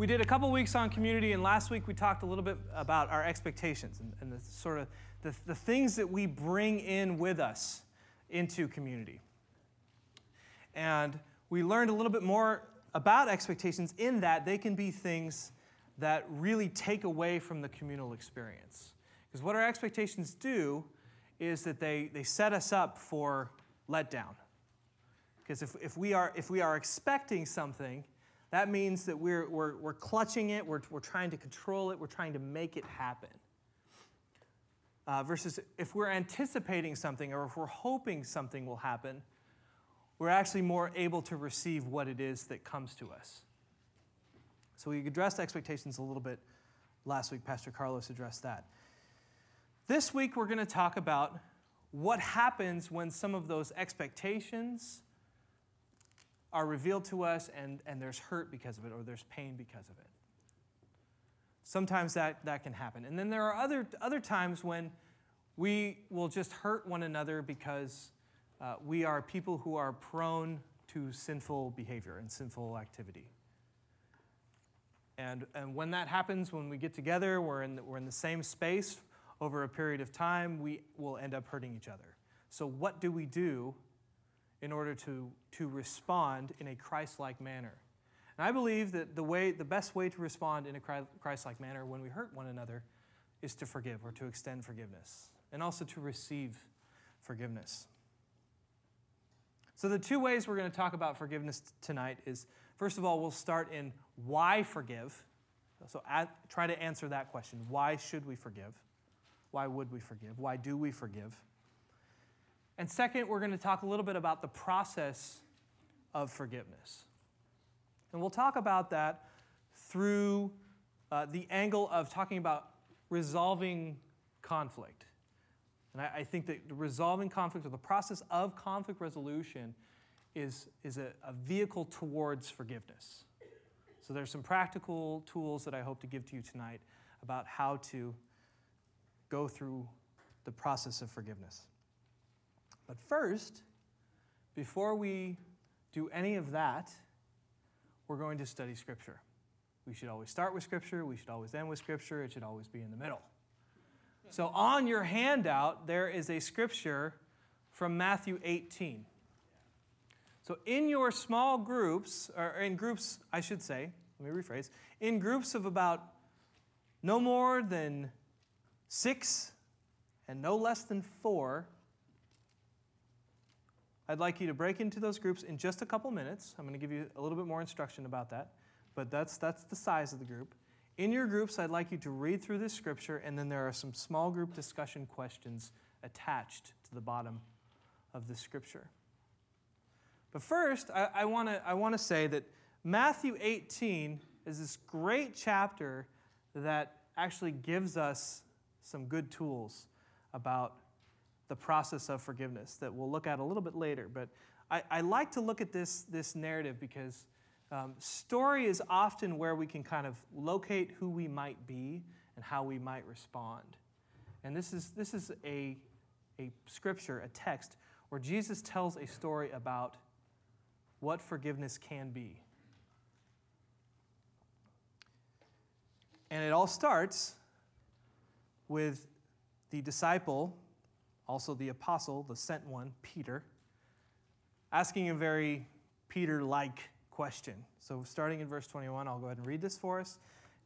We did a couple weeks on community, and last week we talked a little bit about our expectations and, and the sort of the, the things that we bring in with us into community. And we learned a little bit more about expectations in that they can be things that really take away from the communal experience. Because what our expectations do is that they, they set us up for letdown. Because if, if, we are, if we are expecting something, that means that we're, we're, we're clutching it, we're, we're trying to control it, we're trying to make it happen. Uh, versus if we're anticipating something or if we're hoping something will happen, we're actually more able to receive what it is that comes to us. So we addressed expectations a little bit last week. Pastor Carlos addressed that. This week, we're going to talk about what happens when some of those expectations are revealed to us and, and there's hurt because of it or there's pain because of it. Sometimes that, that can happen. And then there are other, other times when we will just hurt one another because uh, we are people who are prone to sinful behavior and sinful activity. And, and when that happens, when we get together, we're in, the, we're in the same space over a period of time, we will end up hurting each other. So, what do we do in order to, to respond in a Christ like manner. And I believe that the, way, the best way to respond in a Christ like manner when we hurt one another is to forgive or to extend forgiveness and also to receive forgiveness. So, the two ways we're going to talk about forgiveness tonight is first of all, we'll start in why forgive. So, add, try to answer that question. Why should we forgive? Why would we forgive? Why do we forgive? And second, we're going to talk a little bit about the process of forgiveness. And we'll talk about that through uh, the angle of talking about resolving conflict. And I, I, think that resolving conflict or the process of conflict resolution is, is a, a vehicle towards forgiveness. So there's some practical tools that I hope to give to you tonight about how to go through the process of forgiveness. But first, before we do any of that, we're going to study Scripture. We should always start with Scripture, we should always end with Scripture, it should always be in the middle. So, on your handout, there is a scripture from Matthew 18. So, in your small groups, or in groups, I should say, let me rephrase, in groups of about no more than six and no less than four, I'd like you to break into those groups in just a couple minutes. I'm going to give you a little bit more instruction about that, but that's, that's the size of the group. In your groups, I'd like you to read through this scripture, and then there are some small group discussion questions attached to the bottom of the scripture. But first, I, I want to say that Matthew 18 is this great chapter that actually gives us some good tools about the process of forgiveness that we'll look at a little bit later. But I, I like to look at this, this narrative because um, story is often where we can kind of locate who we might be and how we might respond. And this is, this is a, a scripture, a text, where Jesus tells a story about what forgiveness can be. And it all starts with the disciple also the apostle, the sent one, Peter, asking a very Peter like question. So, starting in verse 21, I'll go ahead and read this for us,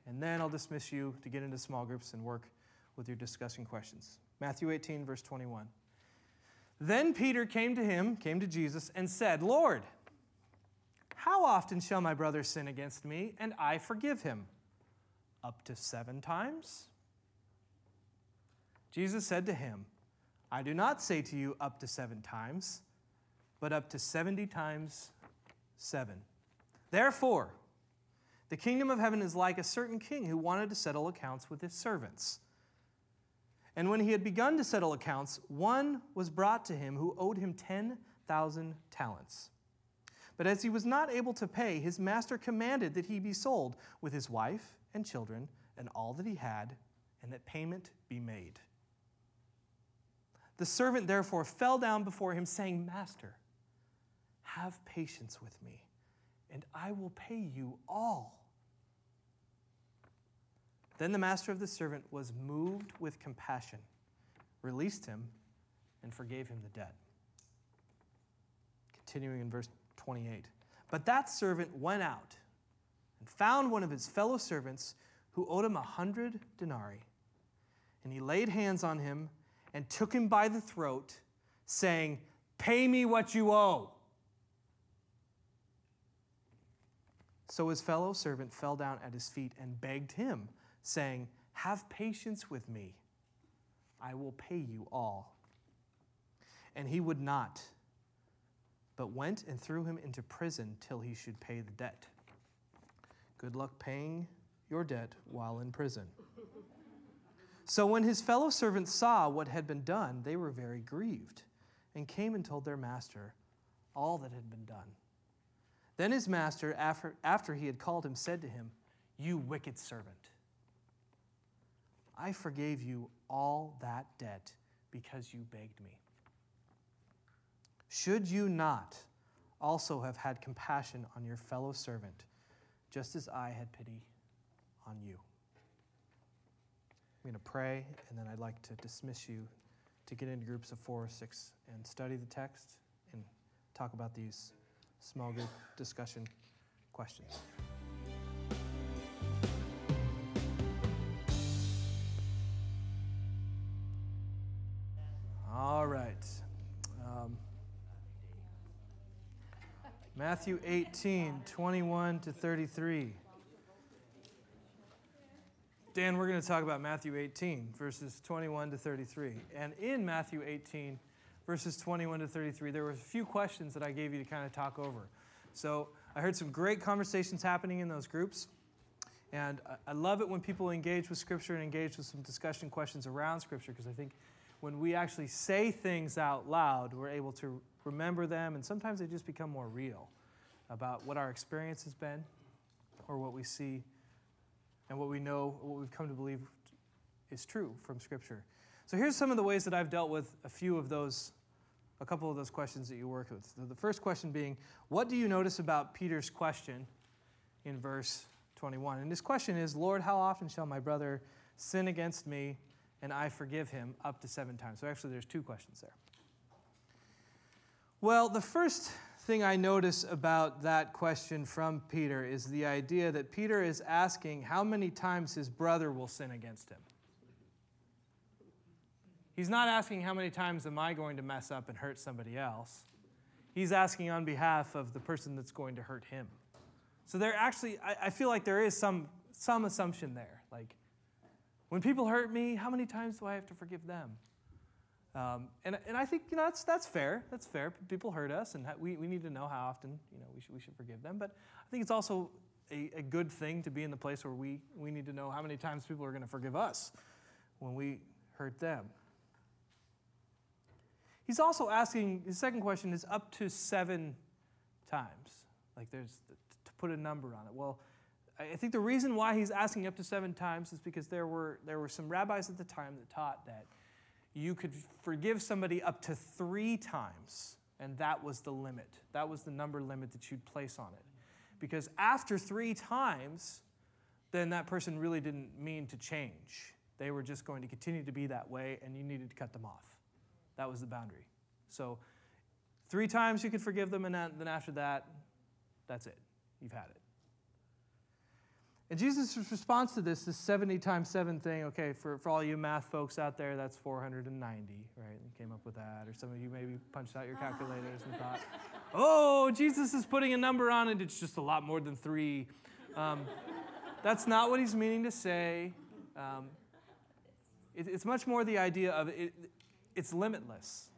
and then I'll dismiss you to get into small groups and work with your discussion questions. Matthew 18, verse 21. Then Peter came to him, came to Jesus, and said, Lord, how often shall my brother sin against me and I forgive him? Up to seven times? Jesus said to him, I do not say to you up to seven times, but up to 70 times seven. Therefore, the kingdom of heaven is like a certain king who wanted to settle accounts with his servants. And when he had begun to settle accounts, one was brought to him who owed him 10,000 talents. But as he was not able to pay, his master commanded that he be sold with his wife and children and all that he had, and that payment be made. The servant therefore fell down before him, saying, Master, have patience with me, and I will pay you all. Then the master of the servant was moved with compassion, released him, and forgave him the debt. Continuing in verse 28. But that servant went out and found one of his fellow servants who owed him a hundred denarii. And he laid hands on him and took him by the throat, saying, Pay me what you owe. So his fellow servant fell down at his feet and begged him, saying, Have patience with me. I will pay you all. And he would not, but went and threw him into prison till he should pay the debt. Good luck paying your debt while in prison. So when his fellow servants saw what had been done, they were very grieved and came and told their master all that had been done. Then his master, after, after he had called him, said to him, You wicked servant, I forgave you all that debt because you begged me. Should you not also have had compassion on your fellow servant, just as I had pity on you? I'm going to pray, and then I'd like to dismiss you to get into groups of four or six and study the text and talk about these small group discussion questions. All right. Um, Matthew 18, 21 to 33. Dan, we're going to talk about Matthew 18, verses 21 to 33. And in Matthew 18, verses 21 to 33, there were a few questions that I gave you to kind of talk over. So I heard some great conversations happening in those groups. And I love it when people engage with Scripture and engage with some discussion questions around Scripture because I think when we actually say things out loud, we're able to remember them, and sometimes they just become more real about what our experience has been or what we see and what we know, what we've come to believe is true from Scripture. So here's some of the ways that I've dealt with a few of those, a couple of those questions that you work with. The first question being, what do you notice about Peter's question in verse 21? And his question is, Lord, how often shall my brother sin against me and I forgive him up to seven times? So actually, there's two questions there. Well, the first thing I notice about that question from Peter is the idea that Peter is asking how many times his brother will sin against him. He's not asking how many times am I going to mess up and hurt somebody else. He's asking on behalf of the person that's going to hurt him. So there actually, I, I feel like there is some, some assumption there. Like, when people hurt me, how many times do I have to forgive them? Um, and, and I think you know that's, that's fair. That's fair. People hurt us, and we, we need to know how often you know we should, we should forgive them. But I think it's also a, a good thing to be in the place where we, we need to know how many times people are going to forgive us when we hurt them. He's also asking, his second question is up to seven times. Like there's, to put a number on it. Well, I think the reason why he's asking up to seven times is because there were, there were some rabbis at the time that taught that you could forgive somebody up to three times, and that was the limit. That was the number limit that you'd place on it. Because after three times, then that person really didn't mean to change. They were just going to continue to be that way, and you needed to cut them off. That was the boundary. So, three times you could forgive them, and then after that, that's it. You've had it. And Jesus' response to this, is 70 times 7 thing, okay, for, for all you math folks out there, that's 490, right? You came up with that. Or some of you maybe punched out your calculators and thought, oh, Jesus is putting a number on it. It's just a lot more than three. Um, that's not what he's meaning to say. Um, it, it's much more the idea of it, it's limitless.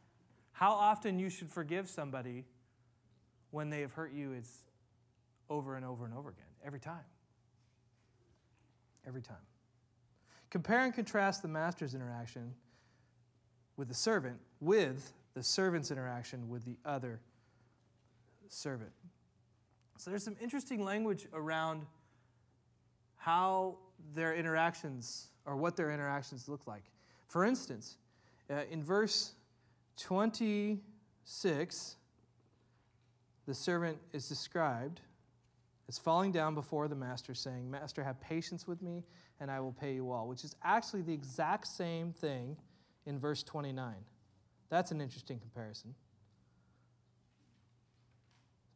How often you should forgive somebody when they have hurt you is over and over and over again, every time. Every time. Compare and contrast the master's interaction with the servant with the servant's interaction with the other servant. So there's some interesting language around how their interactions or what their interactions look like. For instance, uh, in verse 26, the servant is described is falling down before the master, saying, Master, have patience with me, and I will pay you all, which is actually the exact same thing in verse 29. That's an interesting comparison.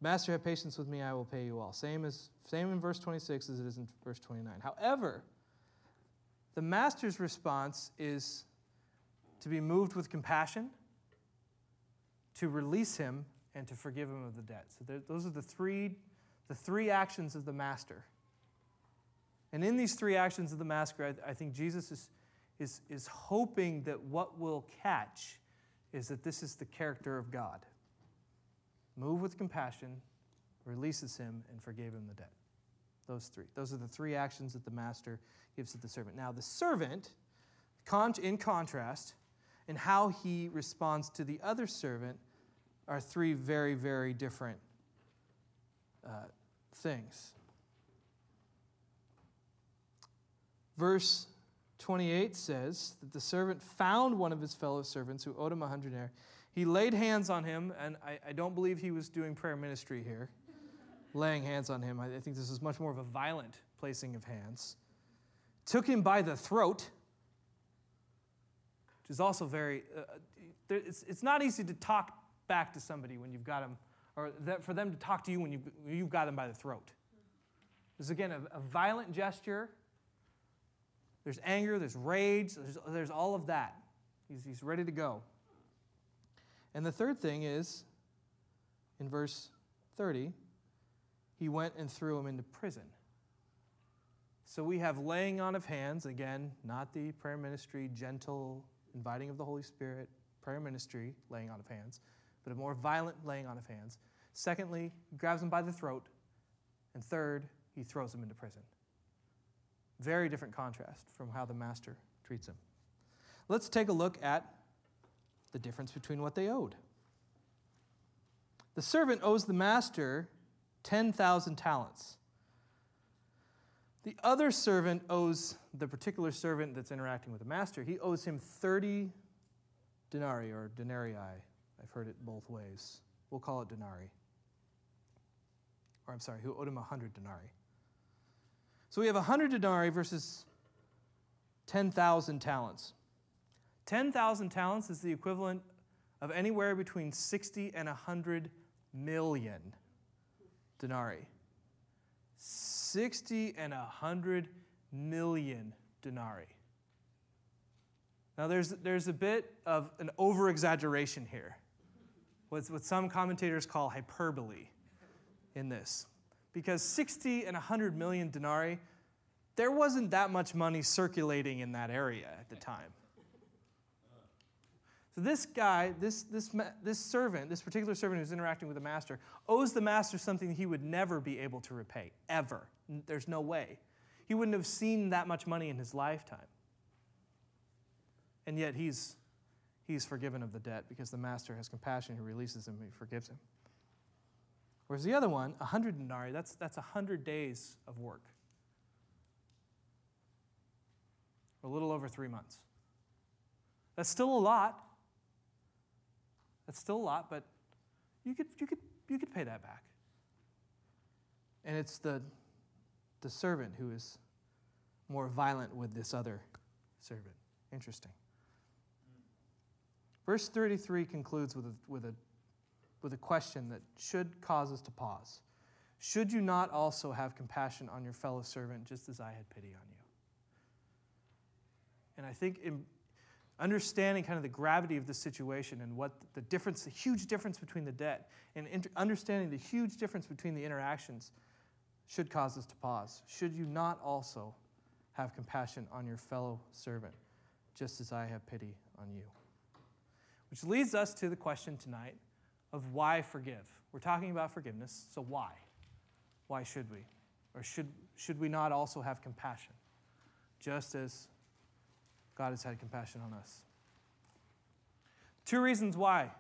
Master, have patience with me, I will pay you all. Same, as, same in verse 26 as it is in verse 29. However, the master's response is to be moved with compassion, to release him, and to forgive him of the debt. So those are the three, the three actions of the master. And in these three actions of the master, I, I think Jesus is, is, is hoping that what we'll catch is that this is the character of God move with compassion, releases him, and forgave him the debt. Those three. Those are the three actions that the master gives to the servant. Now, the servant, in contrast, and how he responds to the other servant are three very, very different uh, things. Verse 28 says that the servant found one of his fellow servants who owed him a hundred he laid hands on him, and I, I don't believe he was doing prayer ministry here, laying hands on him. I, I think this is much more of a violent placing of hands. Took him by the throat, which is also very, uh, it's, it's not easy to talk back to somebody when you've got them, or that, for them to talk to you when you, you've got them by the throat. This is again a, a violent gesture. There's anger, there's rage, there's, there's all of that. He's, he's ready to go. And the third thing is, in verse 30, he went and threw him into prison. So we have laying on of hands, again, not the prayer ministry, gentle, inviting of the Holy Spirit, prayer ministry, laying on of hands, but a more violent laying on of hands. Secondly, he grabs him by the throat. And third, he throws him into prison. Very different contrast from how the master treats him. Let's take a look at the difference between what they owed. The servant owes the master 10,000 talents. The other servant owes the particular servant that's interacting with the master, he owes him 30 denarii or denarii. I've heard it both ways. We'll call it denarii. Or I'm sorry, who owed him 100 denarii. So we have 100 denarii versus 10,000 talents. 10,000 talents is the equivalent of anywhere between 60 and 100 million denarii. 60 and 100 million denarii. Now, there's, there's a bit of an over exaggeration here, what's what some commentators call hyperbole in this. Because 60 and 100 million denarii, there wasn't that much money circulating in that area at the time. So this guy, this, this, this servant, this particular servant who's interacting with the master, owes the master something he would never be able to repay, ever. There's no way. He wouldn't have seen that much money in his lifetime. And yet he's, he's forgiven of the debt because the master has compassion. He releases him, he forgives him. Whereas the other one, 100 denarii, that's, that's 100 days of work. A little over three months. That's still a lot, that's still a lot, but you could, you could, you could pay that back. And it's the, the servant who is more violent with this other servant. Interesting. Verse 33 concludes with a, with a, with a question that should cause us to pause. Should you not also have compassion on your fellow servant just as I had pity on you? And I think in, understanding kind of the gravity of the situation and what the difference, the huge difference between the debt, and understanding the huge difference between the interactions should cause us to pause. Should you not also have compassion on your fellow servant, just as I have pity on you? Which leads us to the question tonight of why forgive. We're talking about forgiveness, so why? Why should we? Or should, should we not also have compassion, just as God has had compassion on us. Two reasons why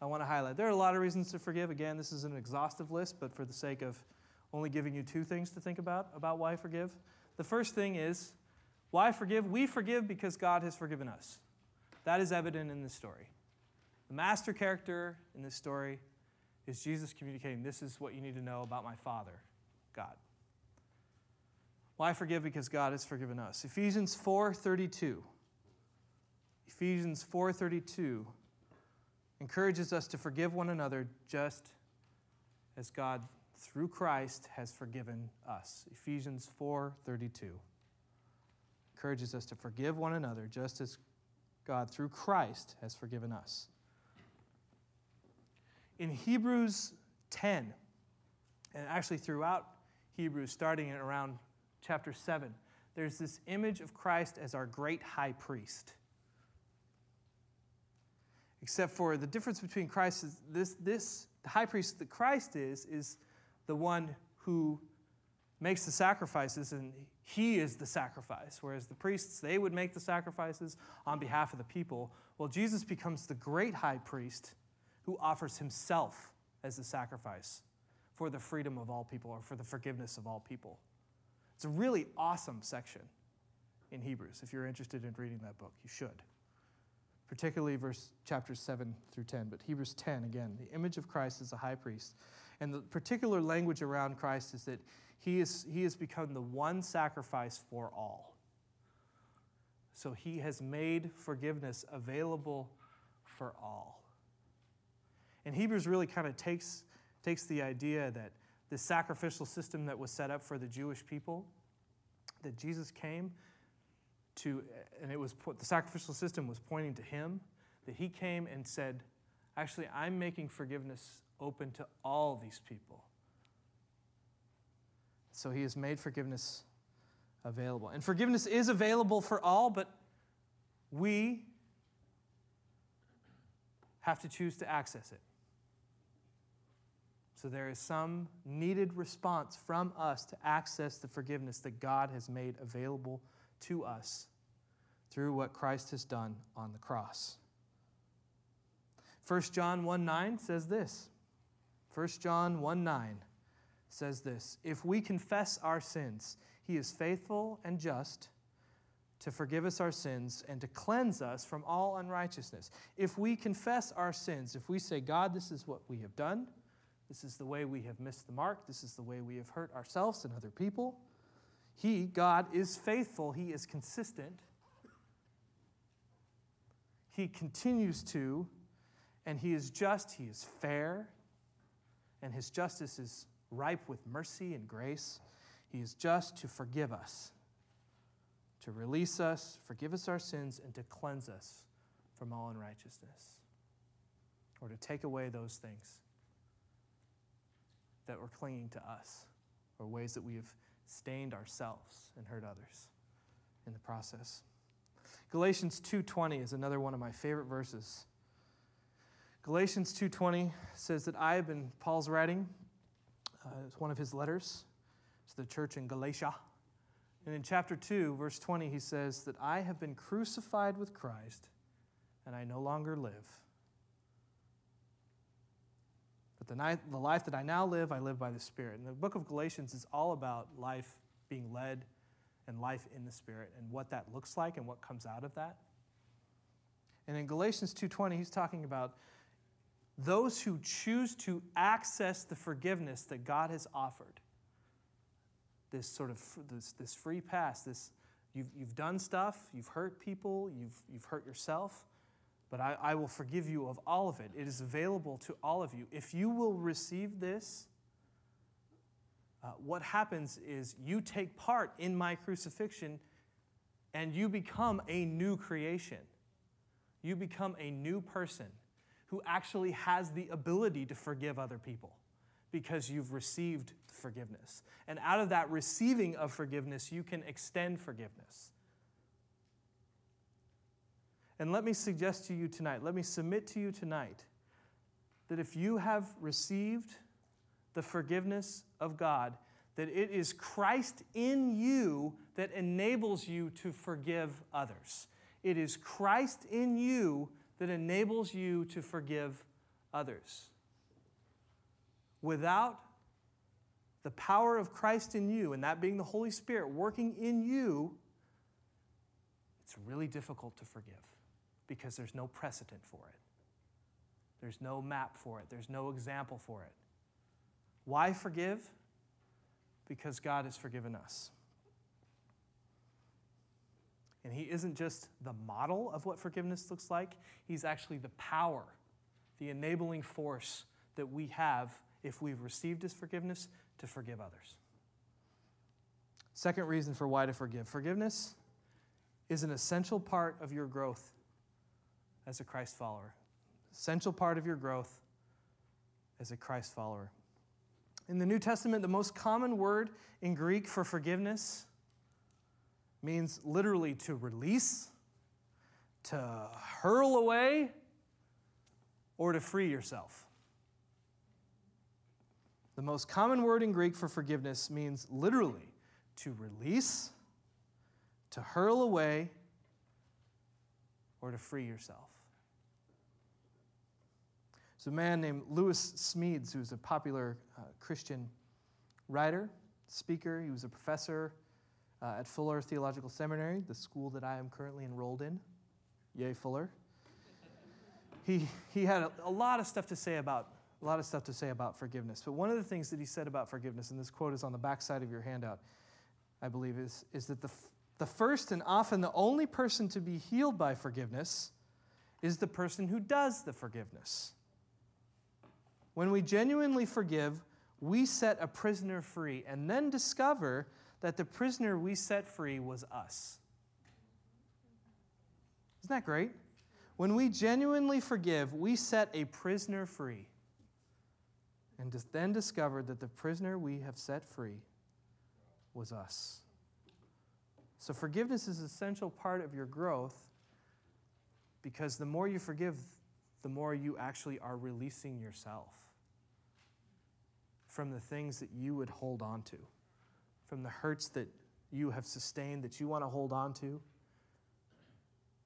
I want to highlight. There are a lot of reasons to forgive. Again, this is an exhaustive list, but for the sake of only giving you two things to think about about why forgive. The first thing is why forgive? We forgive because God has forgiven us. That is evident in this story. The master character in this story is Jesus communicating, This is what you need to know about my Father, God. Why forgive? Because God has forgiven us. Ephesians 4:32. Ephesians 4:32 encourages us to forgive one another just as God through Christ has forgiven us. Ephesians 4:32 encourages us to forgive one another just as God through Christ has forgiven us. In Hebrews 10, and actually throughout Hebrews starting at around chapter 7, there's this image of Christ as our great high priest. Except for the difference between Christ is this, this the high priest that Christ is, is the one who makes the sacrifices and he is the sacrifice. Whereas the priests, they would make the sacrifices on behalf of the people. Well, Jesus becomes the great high priest who offers himself as the sacrifice for the freedom of all people or for the forgiveness of all people. It's a really awesome section in Hebrews. If you're interested in reading that book, you should. Particularly verse chapters 7 through 10. But Hebrews 10, again, the image of Christ as a high priest. And the particular language around Christ is that he, is, he has become the one sacrifice for all. So he has made forgiveness available for all. And Hebrews really kind of takes, takes the idea that the sacrificial system that was set up for the Jewish people, that Jesus came to, and it was the sacrificial system was pointing to him, that he came and said, Actually, I'm making forgiveness open to all these people. So he has made forgiveness available. And forgiveness is available for all, but we have to choose to access it. So there is some needed response from us to access the forgiveness that God has made available to us through what Christ has done on the cross. 1 John 1 9 says this. 1 John 1 9 says this If we confess our sins, he is faithful and just to forgive us our sins and to cleanse us from all unrighteousness. If we confess our sins, if we say, God, this is what we have done, this is the way we have missed the mark. This is the way we have hurt ourselves and other people. He, God, is faithful. He is consistent. He continues to, and He is just. He is fair. And His justice is ripe with mercy and grace. He is just to forgive us, to release us, forgive us our sins, and to cleanse us from all unrighteousness, or to take away those things that were clinging to us or ways that we have stained ourselves and hurt others in the process. Galatians 2:20 is another one of my favorite verses. Galatians 2:20 says that I have been Paul's writing. Uh, it's one of his letters to the church in Galatia. And in chapter 2, verse 20, he says that I have been crucified with Christ and I no longer live but the, the life that I now live, I live by the Spirit. And the book of Galatians is all about life being led and life in the Spirit and what that looks like and what comes out of that. And in Galatians 2:20, he's talking about those who choose to access the forgiveness that God has offered. This sort of this, this free pass, this you've, you've done stuff, you've hurt people, you've, you've hurt yourself, but I, I, will forgive you of all of it. It is available to all of you. If you will receive this, uh, what happens is you take part in my crucifixion and you become a new creation. You become a new person who actually has the ability to forgive other people because you've received forgiveness. And out of that receiving of forgiveness, you can extend forgiveness. And let me suggest to you tonight, let me submit to you tonight that if you have received the forgiveness of God, that it is Christ in you that enables you to forgive others. It is Christ in you that enables you to forgive others. Without the power of Christ in you, and that being the Holy Spirit working in you, it's really difficult to forgive because there's no precedent for it. There's no map for it, there's no example for it. Why forgive? Because God has forgiven us. And He isn't just the model of what forgiveness looks like, He's actually the power, the enabling force that we have if we've received His forgiveness to forgive others. Second reason for why to forgive forgiveness is an essential part of your growth as a Christ follower. Essential part of your growth as a Christ follower. In the New Testament, the most common word in Greek for forgiveness means literally to release, to hurl away, or to free yourself. The most common word in Greek for forgiveness means literally to release, to hurl away, or to free yourself. A man named Lewis Smedes who's a popular uh, Christian writer, speaker. He was a professor uh, at Fuller Theological Seminary, the school that I am currently enrolled in. Yay, Fuller. He, he had a, a lot of stuff to say about a lot of stuff to say about forgiveness. But one of the things that he said about forgiveness, and this quote is on the back side of your handout, I believe, is, is that the, the first and often the only person to be healed by forgiveness is the person who does the forgiveness. When we genuinely forgive, we set a prisoner free and then discover that the prisoner we set free was us. Isn't that great? When we genuinely forgive, we set a prisoner free and then discover that the prisoner we have set free was us. So, forgiveness is an essential part of your growth because the more you forgive, the more you actually are releasing yourself from the things that you would hold on to, from the hurts that you have sustained that you want to hold on to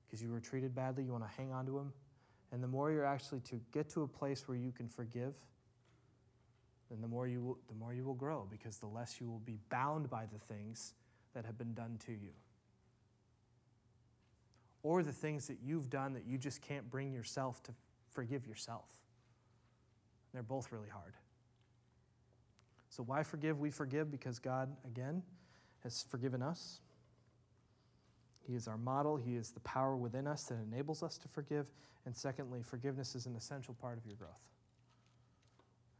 because you were treated badly, you want to hang on to them. And the more you're actually to get to a place where you can forgive, then the more you will, the more you will grow because the less you will be bound by the things that have been done to you. Or the things that you've done that you just can't bring yourself to forgive yourself. They're both really hard. So, why forgive? We forgive because God, again, has forgiven us. He is our model. He is the power within us that enables us to forgive. And secondly, forgiveness is an essential part of your growth.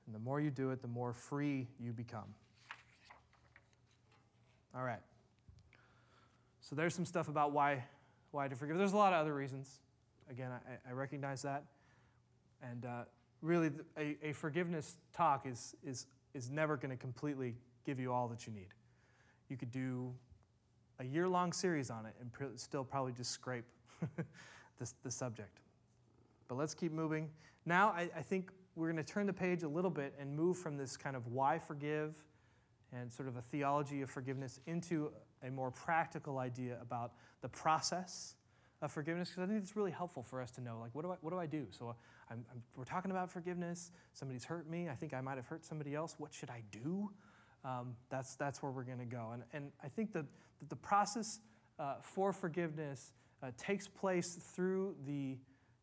And the more you do it, the more free you become. All right. So there's some stuff about why, why to forgive. There's a lot of other reasons. Again, I, I recognize that. And uh, really, a, a forgiveness talk is, is, is never going to completely give you all that you need. You could do a year long series on it and pr- still probably just scrape the, the subject. But let's keep moving. Now, I, I think we're going to turn the page a little bit and move from this kind of why forgive and sort of a theology of forgiveness into a more practical idea about the process of forgiveness because I think it's really helpful for us to know like what do I, what do, I do? So I'm, I'm, we're talking about forgiveness. Somebody's hurt me. I think I might have hurt somebody else. What should I do? Um, that's, that's where we're going to go. And, and I think that, that the process uh, for forgiveness uh, takes place through the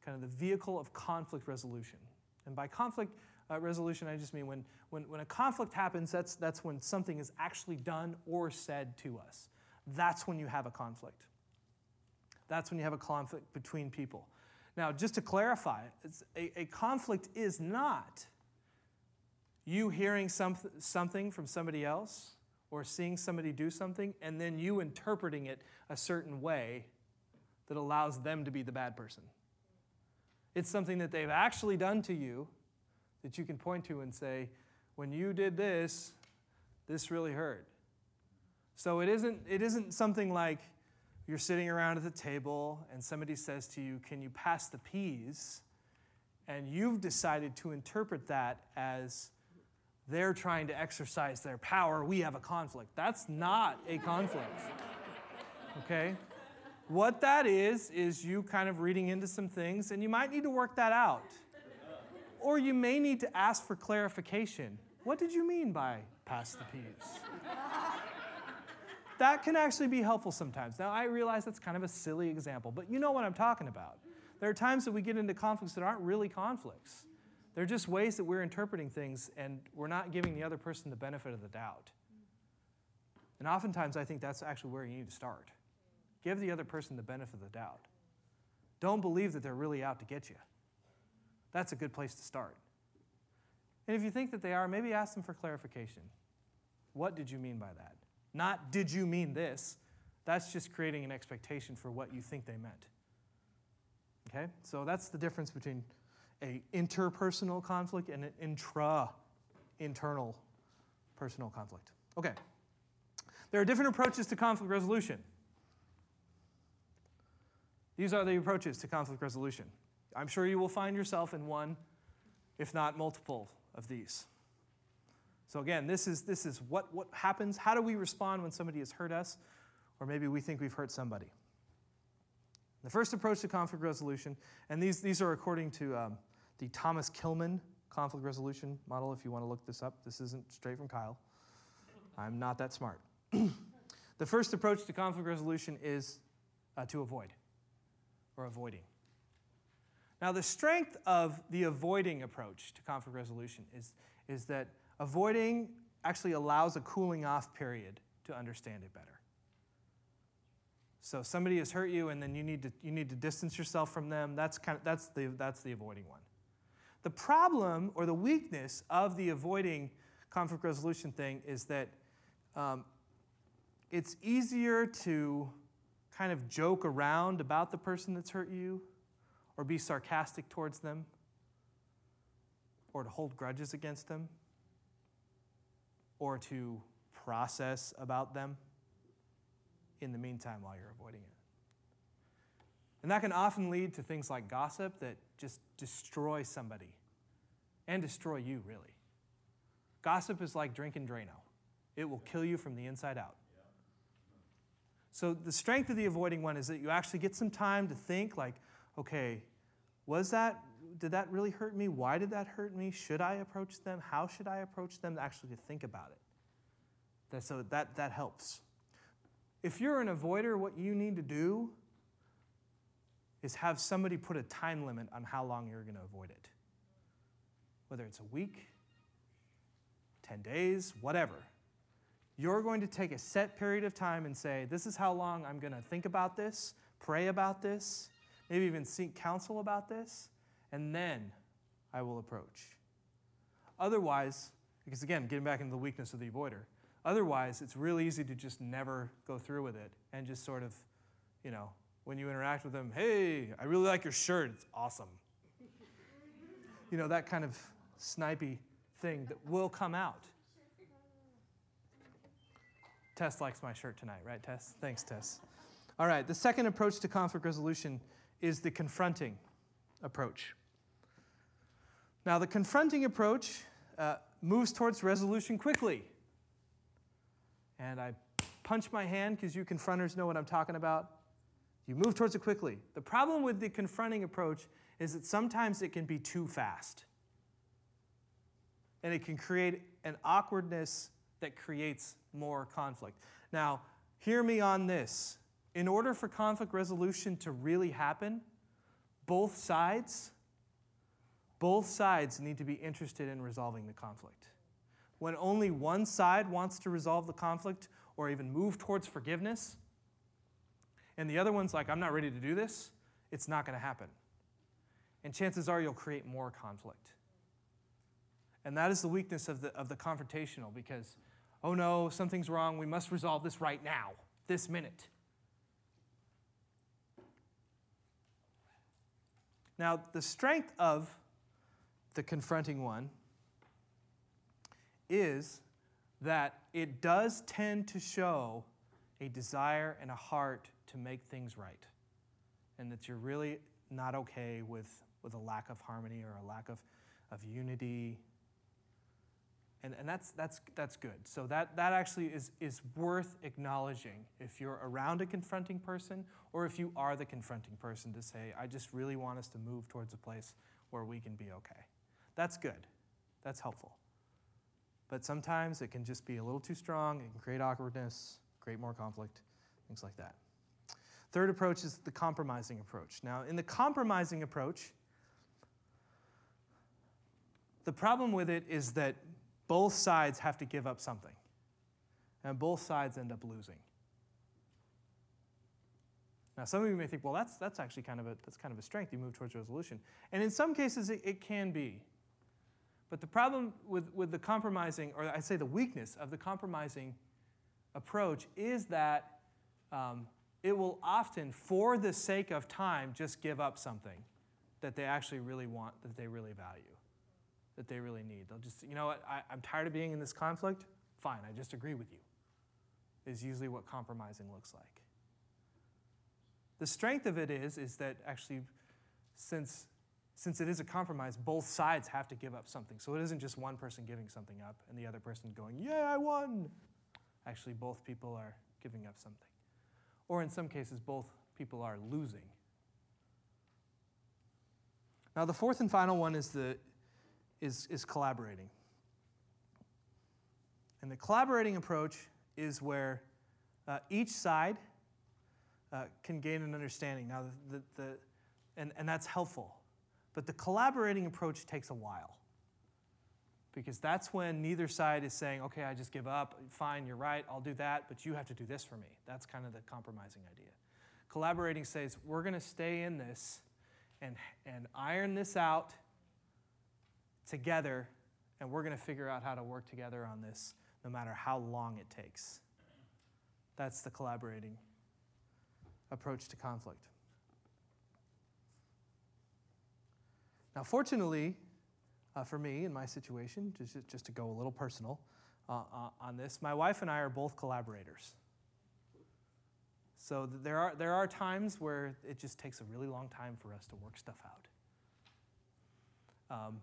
kind of the vehicle of conflict resolution. And by conflict uh, resolution, I just mean when, when, when a conflict happens, that's, that's when something is actually done or said to us. That's when you have a conflict. That's when you have a conflict between people. Now, just to clarify, a, a conflict is not you hearing some, something from somebody else or seeing somebody do something and then you interpreting it a certain way that allows them to be the bad person. It's something that they've actually done to you that you can point to and say, when you did this, this really hurt. So it isn't, it isn't something like you're sitting around at the table and somebody says to you, Can you pass the peas? And you've decided to interpret that as they're trying to exercise their power. We have a conflict. That's not a conflict. Okay? What that is, is you kind of reading into some things, and you might need to work that out. Or you may need to ask for clarification. What did you mean by pass the peas? That can actually be helpful sometimes. Now, I realize that's kind of a silly example, but you know what I'm talking about. There are times that we get into conflicts that aren't really conflicts. They're just ways that we're interpreting things and we're not giving the other person the benefit of the doubt. And oftentimes, I think that's actually where you need to start. Give the other person the benefit of the doubt. Don't believe that they're really out to get you. That's a good place to start. And if you think that they are, maybe ask them for clarification. What did you mean by that? Not, did you mean this? That's just creating an expectation for what you think they meant. Okay? So that's the difference between a interpersonal conflict and an intra internal personal conflict. Okay. There are different approaches to conflict resolution. These are the approaches to conflict resolution. I'm sure you will find yourself in one, if not multiple, of these. So, again, this is, this is what, what happens. How do we respond when somebody has hurt us, or maybe we think we've hurt somebody? The first approach to conflict resolution, and these, these are according to um, the Thomas Kilmann conflict resolution model, if you want to look this up. This isn't straight from Kyle. I'm not that smart. the first approach to conflict resolution is uh, to avoid or avoiding. Now, the strength of the avoiding approach to conflict resolution is, is that avoiding actually allows a cooling off period to understand it better. So somebody has hurt you and then you need to, you need to distance yourself from them. That's, kind of, that's, the, that's the avoiding one. The problem or the weakness of the avoiding conflict resolution thing is that um, it's easier to kind of joke around about the person that's hurt you or be sarcastic towards them or to hold grudges against them or to process about them in the meantime while you're avoiding it. And that can often lead to things like gossip that just destroy somebody and destroy you, really. Gossip is like drinking Drano, it will kill you from the inside out. So, the strength of the avoiding one is that you actually get some time to think, like, okay, was that, did that really hurt me? Why did that hurt me? Should I approach them? How should I approach them? Actually, to think about it. That, so, that, that helps. If you're an avoider, what you need to do is have somebody put a time limit on how long you're going to avoid it. Whether it's a week, 10 days, whatever. You're going to take a set period of time and say, This is how long I'm going to think about this, pray about this, maybe even seek counsel about this, and then I will approach. Otherwise, because again, getting back into the weakness of the avoider, otherwise, it's real easy to just never go through with it and just sort of, you know, when you interact with them, hey, I really like your shirt, it's awesome. you know, that kind of snipey thing that will come out. Tess likes my shirt tonight, right, Tess? Thanks, Tess. All right, the second approach to conflict resolution is the confronting approach. Now, the confronting approach uh, moves towards resolution quickly. And I punch my hand because you confronters know what I'm talking about. You move towards it quickly. The problem with the confronting approach is that sometimes it can be too fast. And it can create an awkwardness that creates more conflict. Now, hear me on this. In order for conflict resolution to really happen, both sides both sides need to be interested in resolving the conflict. When only one side wants to resolve the conflict or even move towards forgiveness, and the other one's like, I'm not ready to do this, it's not going to happen. And chances are you'll create more conflict. And that is the weakness of the, of the confrontational because oh no, something's wrong. We must resolve this right now, this minute. Now, the strength of the confronting one is that it does tend to show a desire and a heart to make things right. And that you're really not okay with, with a lack of harmony or a lack of, of unity and, and that's, that's, that's good. So that, that actually is, is worth acknowledging if you're around a confronting person or if you are the confronting person to say, I just really want us to move towards a place where we can be okay. That's good. That's helpful. But sometimes it can just be a little too strong. It can create awkwardness, create more conflict, things like that. Third approach is the compromising approach. Now, in the compromising approach, the problem with it is that both sides have to give up something, and both sides end up losing. Now, some of you may think, well, that's, that's actually kind of a, that's kind of a strength. You move towards resolution. And in some cases, it, it can be. But the problem with, with the compromising, or I say the weakness of the compromising approach, is that um, it will often, for the sake of time, just give up something that they actually really want, that they really value, that they really need. They'll just, you know what, I, I'm tired of being in this conflict. Fine, I just agree with you, is usually what compromising looks like. The strength of it is, is that actually, since, since it is a compromise, both sides have to give up something. So it isn't just one person giving something up and the other person going, yeah, I won. Actually, both people are giving up something. Or in some cases, both people are losing. Now, the fourth and final one is, the, is, is collaborating. And the collaborating approach is where uh, each side uh, can gain an understanding. Now, the, the, the, and, and that's helpful. But the collaborating approach takes a while because that's when neither side is saying, okay, I just give up. Fine, you're right, I'll do that, but you have to do this for me. That's kind of the compromising idea. Collaborating says, we're going to stay in this and, and iron this out together, and we're going to figure out how to work together on this no matter how long it takes. That's the collaborating approach to conflict. Now, fortunately, uh, for me in my situation, just, just to go a little personal uh, uh, on this, my wife and I are both collaborators. So there are, there are times where it just takes a really long time for us to work stuff out. Um,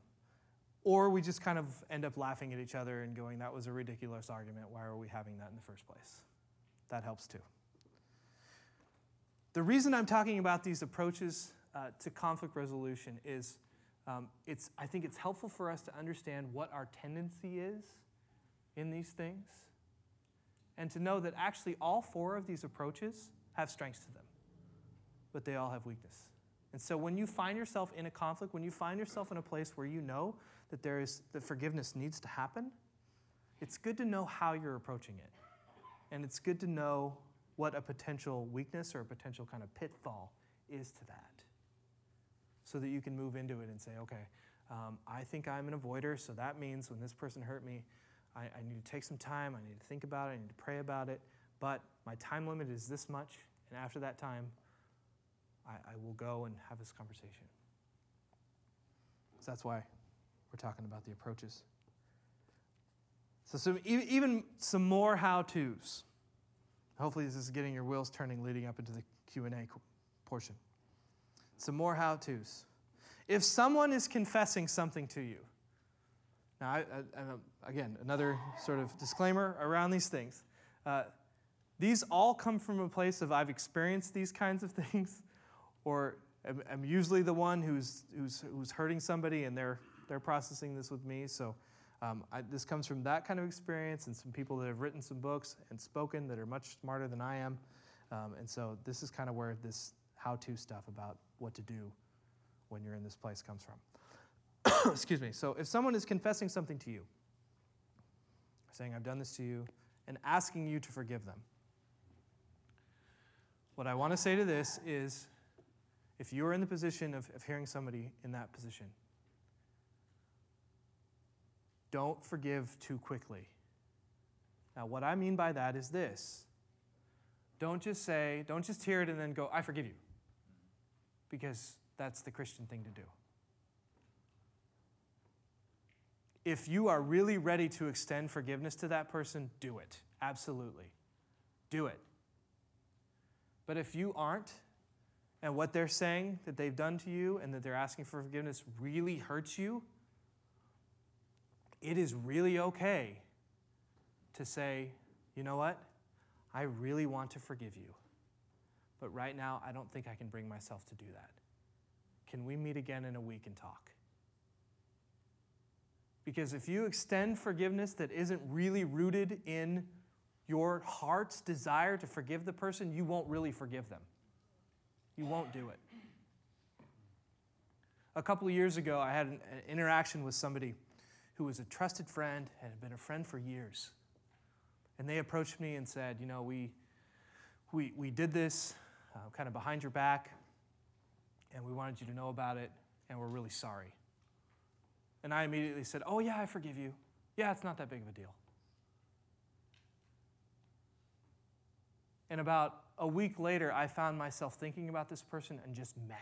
or we just kind of end up laughing at each other and going, that was a ridiculous argument. Why are we having that in the first place? That helps too. The reason I'm talking about these approaches uh, to conflict resolution is um, it's, I think it's helpful for us to understand what our tendency is in these things and to know that actually all four of these approaches have strengths to them, but they all have weakness. And so when you find yourself in a conflict, when you find yourself in a place where you know that there is that forgiveness needs to happen, it's good to know how you're approaching it. And it's good to know what a potential weakness or a potential kind of pitfall is to that. So that you can move into it and say, okay, um, I think I'm an avoider, so that means when this person hurt me, I, I need to take some time, I need to think about it, I need to pray about it, but my time limit is this much, and after that time, I, I will go and have this conversation. So that's why we're talking about the approaches. So some, even some more how-tos. Hopefully this is getting your wheels turning leading up into the Q&A portion. Some more how-tos. If someone is confessing something to you, now, I, I, again, another sort of disclaimer around these things. Uh, these all come from a place of I've experienced these kinds of things, or I'm, usually the one who's, who's, who's hurting somebody and they're, they're processing this with me. So um, I, this comes from that kind of experience and some people that have written some books and spoken that are much smarter than I am. Um, and so this is kind of where this how to stuff about what to do when you're in this place comes from. Excuse me. So if someone is confessing something to you, saying, I've done this to you, and asking you to forgive them, what I want to say to this is if you're in the position of, of hearing somebody in that position, don't forgive too quickly. Now, what I mean by that is this don't just say, don't just hear it and then go, I forgive you, because that's the Christian thing to do. If you are really ready to extend forgiveness to that person, do it. Absolutely. Do it. But if you aren't, and what they're saying that they've done to you and that they're asking for forgiveness really hurts you, it is really okay to say, you know what? I really want to forgive you. But right now, I don't think I can bring myself to do that. Can we meet again in a week and talk? Because if you extend forgiveness that isn't really rooted in your heart's desire to forgive the person, you won't really forgive them. You won't do it. A couple of years ago, I had an, an interaction with somebody who was a trusted friend and had been a friend for years. And they approached me and said, You know, we, we, we did this uh, kind of behind your back, and we wanted you to know about it, and we're really sorry. And I immediately said, Oh, yeah, I forgive you. Yeah, it's not that big of a deal. And about a week later, I found myself thinking about this person and just mad,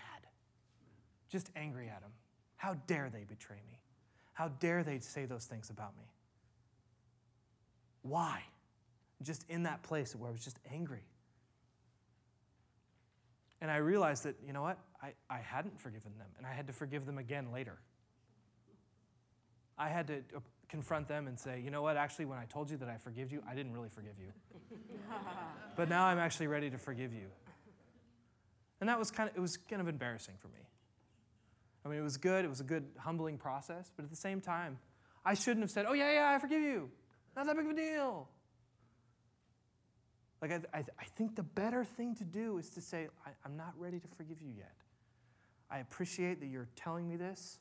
just angry at him. How dare they betray me? How dare they say those things about me? Why? Just in that place where I was just angry. And I realized that, you know what? I, I hadn't forgiven them, and I had to forgive them again later. I had to confront them and say, you know what? Actually, when I told you that I forgive you, I didn't really forgive you. but now I'm actually ready to forgive you. And that was kind of, it was kind of embarrassing for me. I mean, it was good. It was a good, humbling process. But at the same time, I shouldn't have said, oh, yeah, yeah, I forgive you. Not that big of a deal. Like, I, I, I think the better thing to do is to say, I, I'm not ready to forgive you yet. I appreciate that you're telling me this,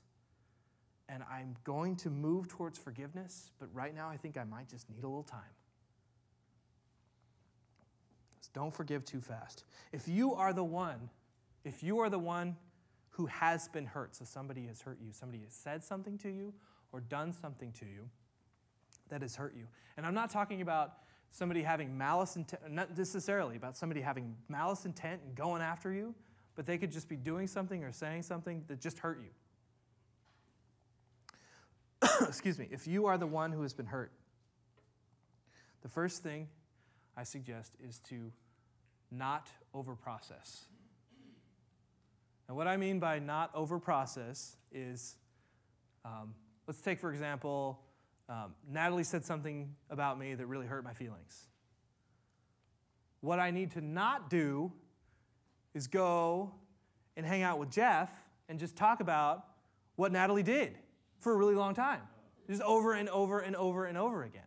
and I'm going to move towards forgiveness, but right now I think I might just need a little time. So don't forgive too fast. If you are the one, if you are the one who has been hurt, so somebody has hurt you, somebody has said something to you or done something to you that has hurt you. And I'm not talking about somebody having malice intent, not necessarily about somebody having malice intent and going after you, but they could just be doing something or saying something that just hurt you. excuse me, if you are the one who has been hurt, the first thing I suggest is to not overprocess. And what I mean by not overprocess is um, let's take, for example, um, Natalie said something about me that really hurt my feelings. What I need to not do is go and hang out with Jeff and just talk about what Natalie did for a really long time, just over and over and over and over again.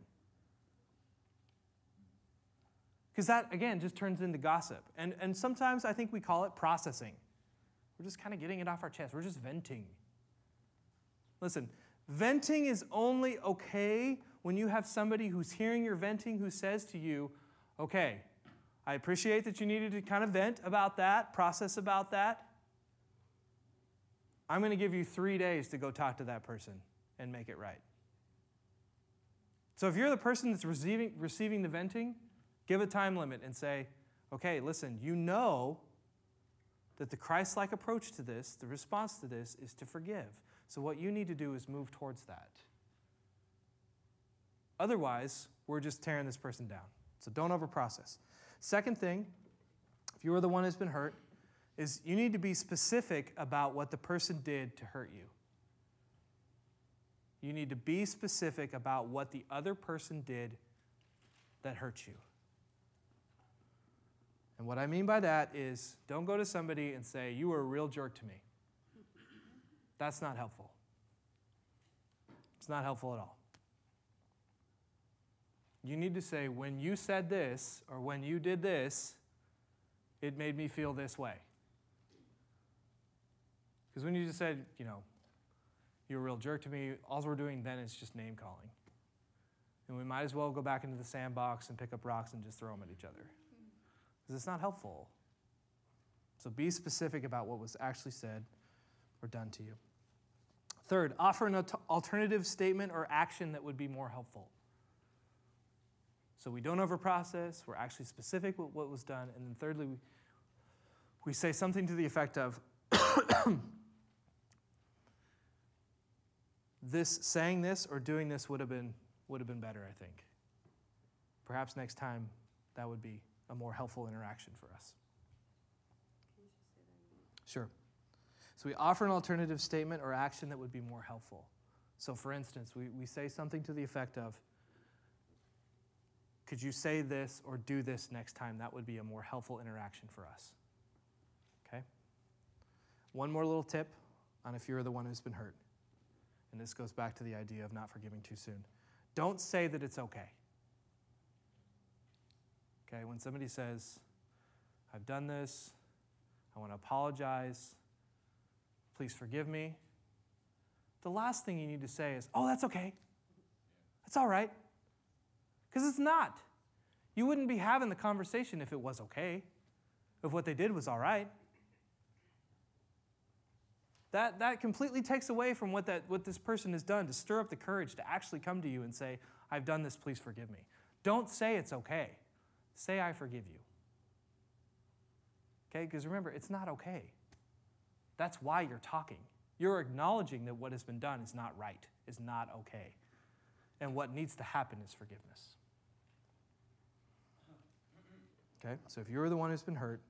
Because that, again, just turns into gossip. And, and sometimes I think we call it processing. We're just kind of getting it off our chest, we're just venting. Listen, venting is only okay when you have somebody who's hearing your venting who says to you, okay, I appreciate that you needed to kind of vent about that, process about that. I'm going to give you three days to go talk to that person and make it right. So if you're the person that's receiving, receiving the venting, give a time limit and say, okay, listen, you know that the Christ like approach to this, the response to this, is to forgive. So what you need to do is move towards that. Otherwise, we're just tearing this person down. So don't overprocess. Second thing, if you are the one who's been hurt, is you need to be specific about what the person did to hurt you. You need to be specific about what the other person did that hurt you. And what I mean by that is don't go to somebody and say, You were a real jerk to me. That's not helpful. It's not helpful at all. You need to say, When you said this or when you did this, it made me feel this way. Because when you just said, you know, you're a real jerk to me, all we're doing then is just name calling. And we might as well go back into the sandbox and pick up rocks and just throw them at each other. Hmm. Because it's not helpful. So be specific about what was actually said or done to you. Third, offer an alternative statement or action that would be more helpful. So we don't overprocess, we're actually specific with what was done. And then thirdly, we, we say something to the effect of, this saying this or doing this would have been would have been better, I think. Perhaps next time that would be a more helpful interaction for us. Sure. So we offer an alternative statement or action that would be more helpful. So, for instance, we, we say something to the effect of, Could you say this or do this next time? That would be a more helpful interaction for us. Okay? One more little tip on if you're the one who's been hurt. And this goes back to the idea of not forgiving too soon. Don't say that it's okay. Okay, when somebody says, I've done this, I want to apologize. Please forgive me. The last thing you need to say is, oh, that's okay. That's all right. Because it's not. You wouldn't be having the conversation if it was okay, if what they did was all right. That, that completely takes away from what, that, what this person has done to stir up the courage to actually come to you and say, I've done this, please forgive me. Don't say it's okay. Say, I forgive you. Okay? Because remember, it's not okay. That's why you're talking. You're acknowledging that what has been done is not right, is not okay. And what needs to happen is forgiveness. Okay? So if you're the one who's been hurt,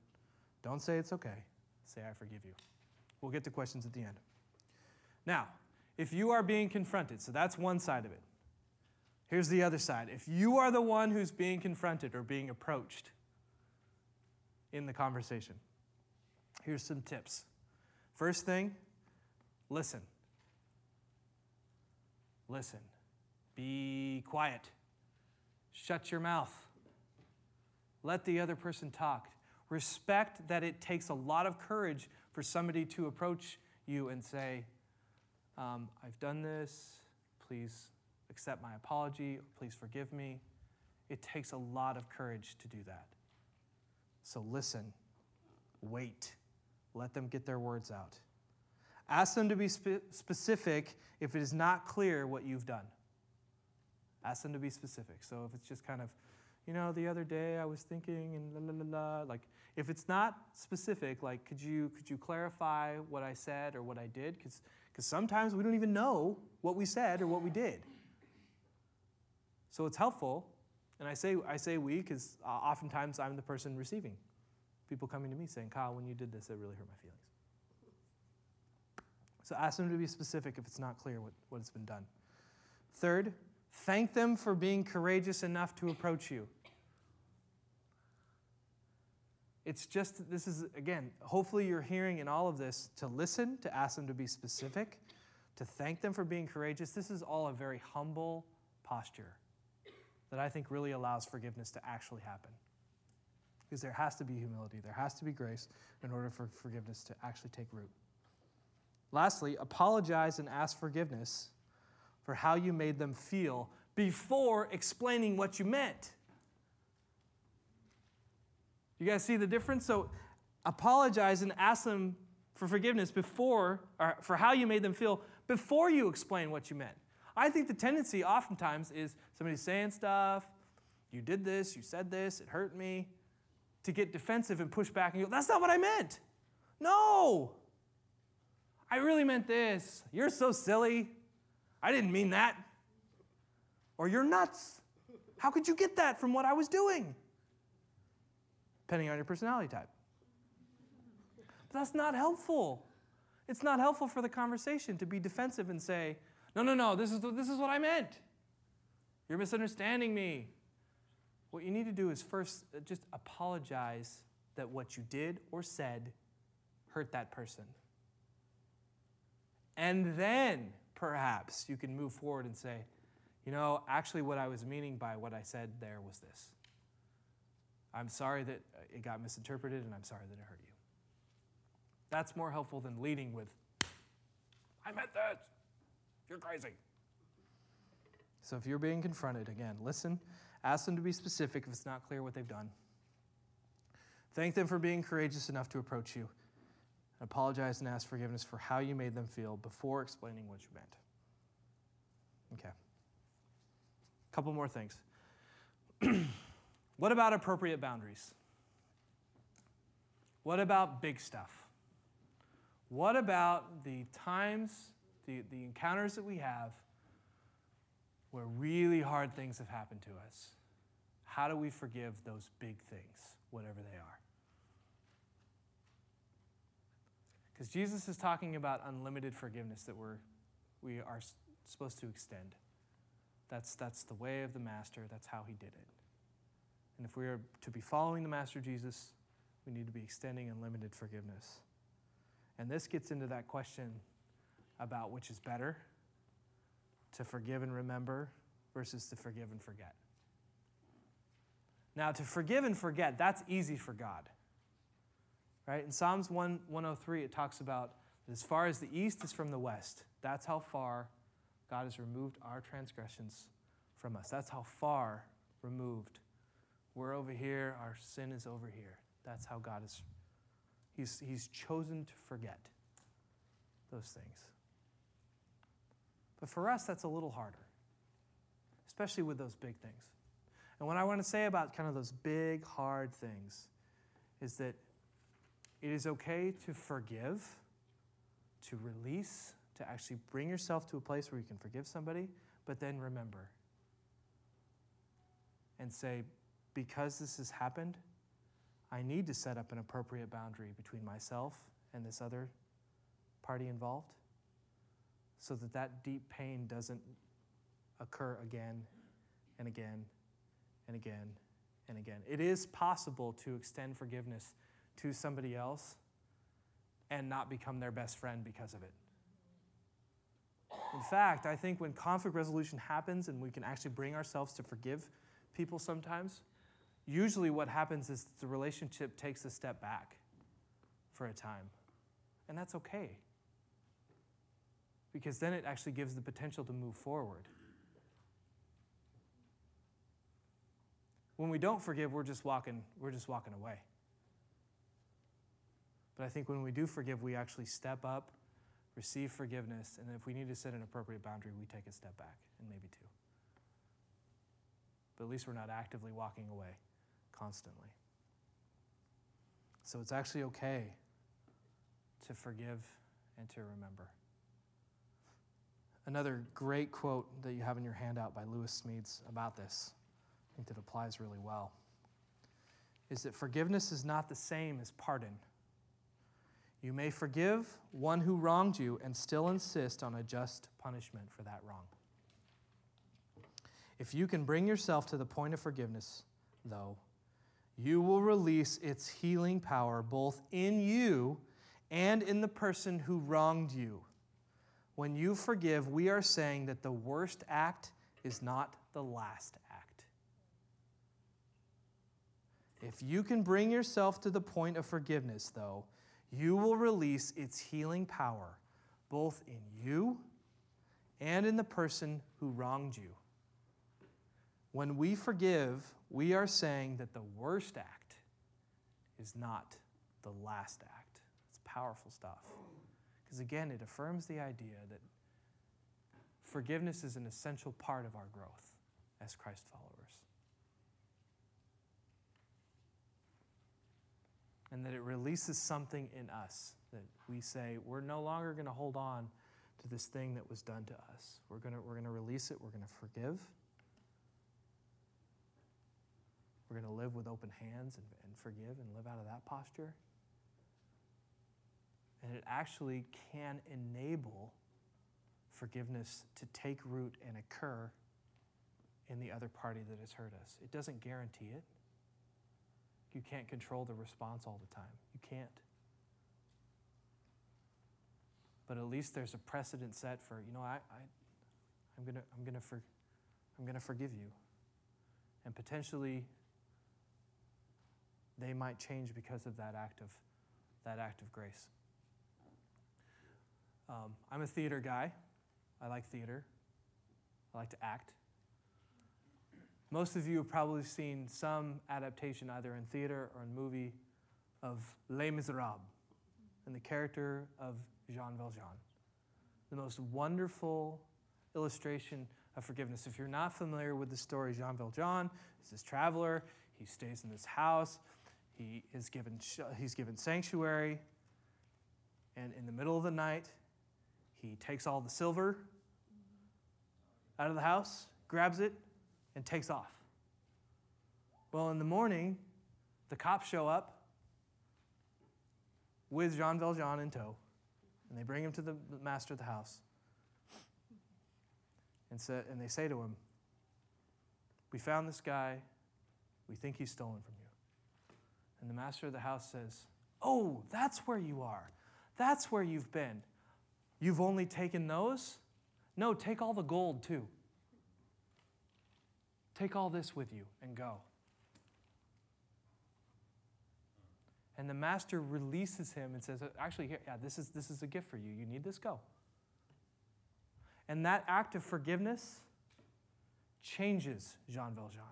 don't say it's okay. Say, I forgive you. We'll get to questions at the end. Now, if you are being confronted, so that's one side of it. Here's the other side. If you are the one who's being confronted or being approached in the conversation, here's some tips. First thing, listen. Listen. Be quiet. Shut your mouth. Let the other person talk. Respect that it takes a lot of courage for somebody to approach you and say, um, I've done this, please accept my apology, please forgive me. It takes a lot of courage to do that. So listen, wait, let them get their words out. Ask them to be spe- specific if it is not clear what you've done. Ask them to be specific. So if it's just kind of, you know, the other day I was thinking and la la la la, like if it's not specific, like could you could you clarify what I said or what I did? Because sometimes we don't even know what we said or what we did. So it's helpful, and I say I say we because uh, oftentimes I'm the person receiving. People coming to me saying, "Kyle, when you did this, it really hurt my feelings." So ask them to be specific if it's not clear what, what has been done. Third, thank them for being courageous enough to approach you. It's just, this is, again, hopefully you're hearing in all of this to listen, to ask them to be specific, to thank them for being courageous. This is all a very humble posture that I think really allows forgiveness to actually happen. Because there has to be humility, there has to be grace in order for forgiveness to actually take root. Lastly, apologize and ask forgiveness for how you made them feel before explaining what you meant. You guys see the difference? So apologize and ask them for forgiveness before, or for how you made them feel before you explain what you meant. I think the tendency oftentimes is somebody saying stuff, you did this, you said this, it hurt me, to get defensive and push back and go, that's not what I meant. No, I really meant this. You're so silly. I didn't mean that. Or you're nuts. How could you get that from what I was doing? Depending on your personality type. But that's not helpful. It's not helpful for the conversation to be defensive and say, no, no, no, this is, this is what I meant. You're misunderstanding me. What you need to do is first uh, just apologize that what you did or said hurt that person. And then perhaps you can move forward and say, you know, actually, what I was meaning by what I said there was this. I'm sorry that uh, it got misinterpreted, and I'm sorry that it hurt you. That's more helpful than leading with, I meant that. You're crazy. So if you're being confronted, again, listen, ask them to be specific if it's not clear what they've done. Thank them for being courageous enough to approach you. Apologize and ask forgiveness for how you made them feel before explaining what you meant. Okay. A couple more things. What about appropriate boundaries? What about big stuff? What about the times, the, the encounters that we have where really hard things have happened to us? How do we forgive those big things, whatever they are? Because Jesus is talking about unlimited forgiveness that we're, we are supposed to extend. That's, that's the way of the Master, that's how he did it. And if we are to be following the Master Jesus, we need to be extending unlimited forgiveness. And this gets into that question about which is better to forgive and remember versus to forgive and forget. Now, to forgive and forget, that's easy for God. Right? In Psalms 1, 103, it talks about as far as the east is from the west, that's how far God has removed our transgressions from us. That's how far removed. We're over here, our sin is over here. That's how God is. He's, he's chosen to forget those things. But for us, that's a little harder, especially with those big things. And what I want to say about kind of those big, hard things is that it is okay to forgive, to release, to actually bring yourself to a place where you can forgive somebody, but then remember and say, because this has happened, I need to set up an appropriate boundary between myself and this other party involved so that that deep pain doesn't occur again and again and again and again. It is possible to extend forgiveness to somebody else and not become their best friend because of it. In fact, I think when conflict resolution happens and we can actually bring ourselves to forgive people sometimes, usually what happens is the relationship takes a step back for a time. And that's okay. Because then it actually gives the potential to move forward. When we don't forgive, we're just walking, we're just walking away. But I think when we do forgive, we actually step up, receive forgiveness, and if we need to set an appropriate boundary, we take a step back, and maybe two. But at least we're not actively walking away constantly. So it's actually okay to forgive and to remember. Another great quote that you have in your handout by Lewis Smedes about this, I think that applies really well, is that forgiveness is not the same as pardon. You may forgive one who wronged you and still insist on a just punishment for that wrong. If you can bring yourself to the point of forgiveness, though, you will release its healing power both in you and in the person who wronged you. When you forgive, we are saying that the worst act is not the last act. If you can bring yourself to the point of forgiveness, though, you will release its healing power both in you and in the person who wronged you. When we forgive, we are saying that the worst act is not the last act. It's powerful stuff. Because again, it affirms the idea that forgiveness is an essential part of our growth as Christ followers. And that it releases something in us that we say, we're no longer going to hold on to this thing that was done to us. We're going we're to release it, we're going to forgive. We're going to live with open hands and, and forgive and live out of that posture. And it actually can enable forgiveness to take root and occur in the other party that has hurt us. It doesn't guarantee it. You can't control the response all the time. You can't. But at least there's a precedent set for, you know, I, I, I'm going to I'm gonna for, I'm gonna forgive you. And potentially they might change because of that act of, that act of grace. Um, I'm a theater guy. I like theater. I like to act. Most of you have probably seen some adaptation, either in theater or in movie, of Les Miserables and the character of Jean Valjean. The most wonderful illustration of forgiveness. If you're not familiar with the story, Jean Valjean is this traveler. He stays in this house. He is given, he's given sanctuary. And in the middle of the night, he takes all the silver out of the house, grabs it, and takes off. Well, in the morning, the cops show up with Jean Valjean in tow, and they bring him to the master of the house. And, say, and they say to him, We found this guy. We think he's stolen from you. And the master of the house says, Oh, that's where you are. That's where you've been. You've only taken those? No, take all the gold too. Take all this with you and go. And the master releases him and says, Actually, here, yeah, this is, this is a gift for you. You need this, go. And that act of forgiveness changes Jean Valjean.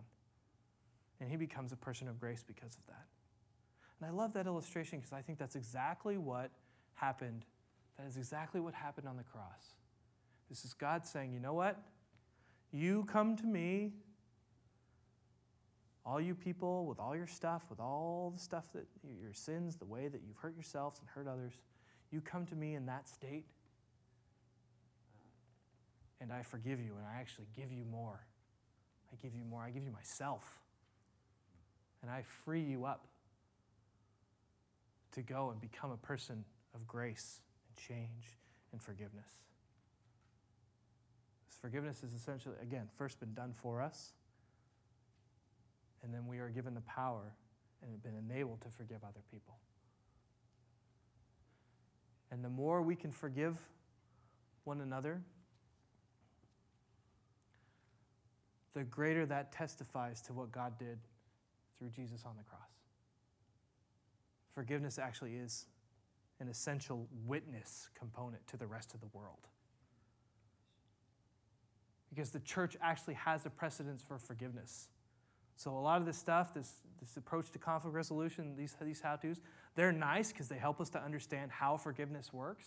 And he becomes a person of grace because of that. And I love that illustration because I think that's exactly what happened. That is exactly what happened on the cross. This is God saying, you know what? You come to me, all you people with all your stuff, with all the stuff that your sins, the way that you've hurt yourselves and hurt others, you come to me in that state, and I forgive you, and I actually give you more. I give you more. I give you myself. And I free you up to go and become a person of grace and change and forgiveness. This forgiveness is essentially, again, first been done for us, and then we are given the power and have been enabled to forgive other people. And the more we can forgive one another, the greater that testifies to what God did through Jesus on the cross. Forgiveness actually is an essential witness component to the rest of the world. Because the church actually has a precedence for forgiveness. So, a lot of this stuff, this, this approach to conflict resolution, these, these how to's, they're nice because they help us to understand how forgiveness works.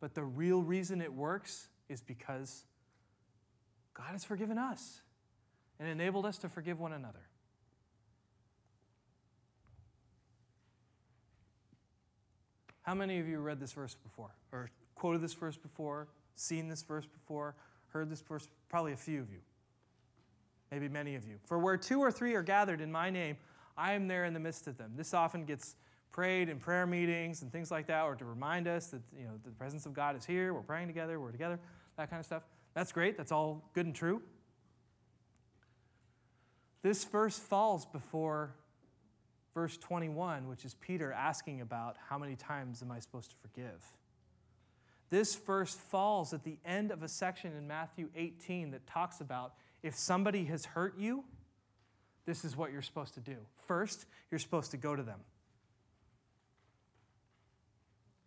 But the real reason it works is because God has forgiven us and enabled us to forgive one another. How many of you read this verse before, or quoted this verse before, seen this verse before, heard this verse? Probably a few of you. Maybe many of you. For where two or three are gathered in my name, I am there in the midst of them. This often gets prayed in prayer meetings and things like that, or to remind us that you know the presence of God is here. We're praying together. We're together. That kind of stuff. That's great. That's all good and true. This verse falls before verse 21, which is Peter asking about how many times am I supposed to forgive? This verse falls at the end of a section in Matthew 18 that talks about if somebody has hurt you, this is what you're supposed to do. First, you're supposed to go to them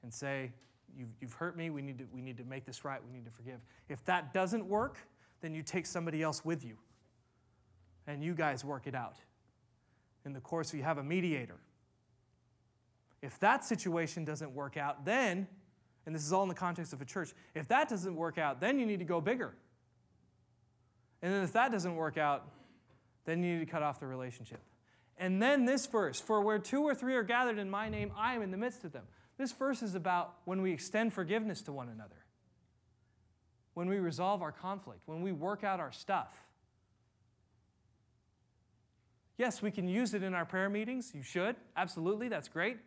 and say, You've, you've hurt me. We need, to, we need to make this right. We need to forgive. If that doesn't work, then you take somebody else with you and you guys work it out. In the course, you have a mediator. If that situation doesn't work out, then, and this is all in the context of a church, if that doesn't work out, then you need to go bigger. And then if that doesn't work out, then you need to cut off the relationship. And then this verse, for where two or three are gathered in my name, I am in the midst of them. This verse is about when we extend forgiveness to one another, when we resolve our conflict, when we work out our stuff. Yes, we can use it in our prayer meetings. You should. Absolutely. That's great.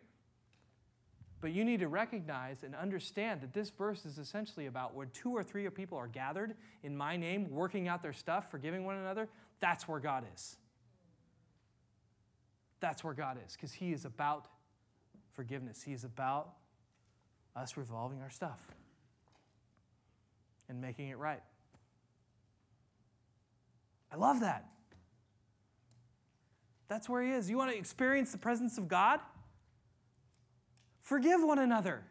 But you need to recognize and understand that this verse is essentially about where two or three people are gathered in my name, working out their stuff, forgiving one another. That's where God is. That's where God is, because He is about forgiveness. He is about us revolving our stuff and making it right. I love that. That's where He is. You want to experience the presence of God? Forgive one another.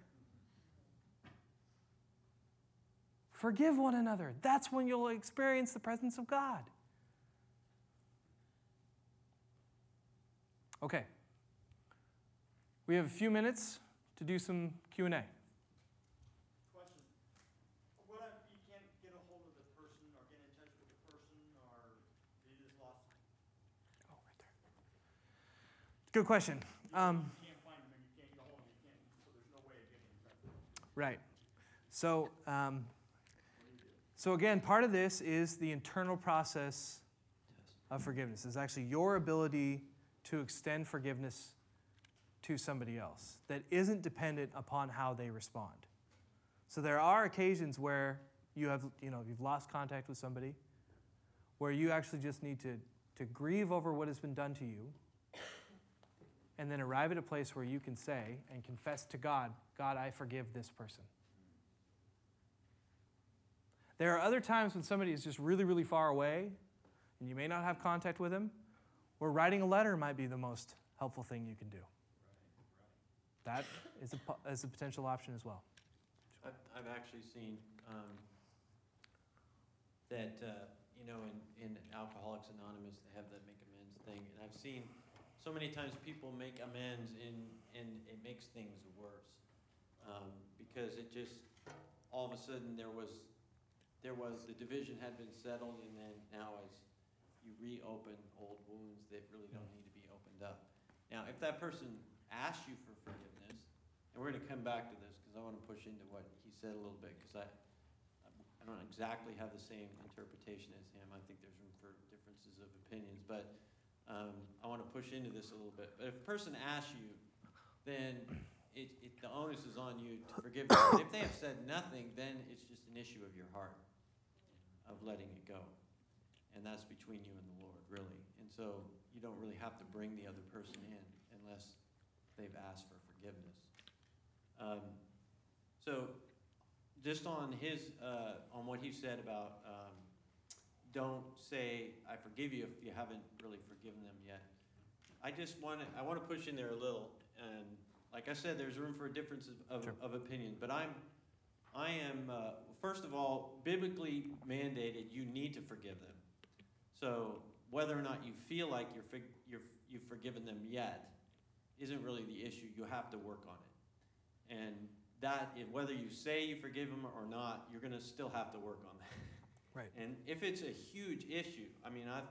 Forgive one another. That's when you'll experience the presence of God. Okay. We have a few minutes to do some Q&A. Question. What if you can't get a hold of the person or get in touch with the person or you just lost Oh, right there. Good question. Um, you can't find them and you can't get a hold of them, you can't, so there's no way of getting in touch with them. right. So, um, so again, part of this is the internal process of forgiveness. It's actually your ability to extend forgiveness to somebody else that isn't dependent upon how they respond. So there are occasions where you have, you know, you've lost contact with somebody, where you actually just need to, to grieve over what has been done to you, and then arrive at a place where you can say and confess to God, God, I forgive this person. There are other times when somebody is just really, really far away, and you may not have contact with them, where writing a letter might be the most helpful thing you can do. That is a, is a potential option as well. I've, actually seen, um, that, uh, you know, in, in Alcoholics Anonymous, they have that make amends thing, and I've seen so many times people make amends and, and it makes things worse. Um, because it just, all of a sudden, there was, there was, the division had been settled, and then now as you reopen old wounds that really don't need to be opened up. Now, if that person asks you for forgiveness, and we're gonna come back to this, because I wanna push into what he said a little bit, because I, I don't exactly have the same interpretation as him. I think there's room for differences of opinions, but, um, I wanna push into this a little bit. But if a person asks you, then it, it, the onus is on you to forgive them. If they have said nothing, then it's just an issue of your heart, of letting it go. And that's between you and the Lord, really. And so you don't really have to bring the other person in unless they've asked for forgiveness. Um, so, just on his, uh, on what he said about, um, don't say, I forgive you if you haven't really forgiven them yet. I just want to, I want to push in there a little, and like I said, there's room for a difference of, Sure. of, of opinion, but I'm, I am, uh, first of all, biblically mandated, you need to forgive them. So whether or not you feel like you're, fig- you're, you've forgiven them yet isn't really the issue. You have to work on it. And that, if- whether you say you forgive them or not, you're gonna still have to work on that. Right. And if it's a huge issue, I mean, I've,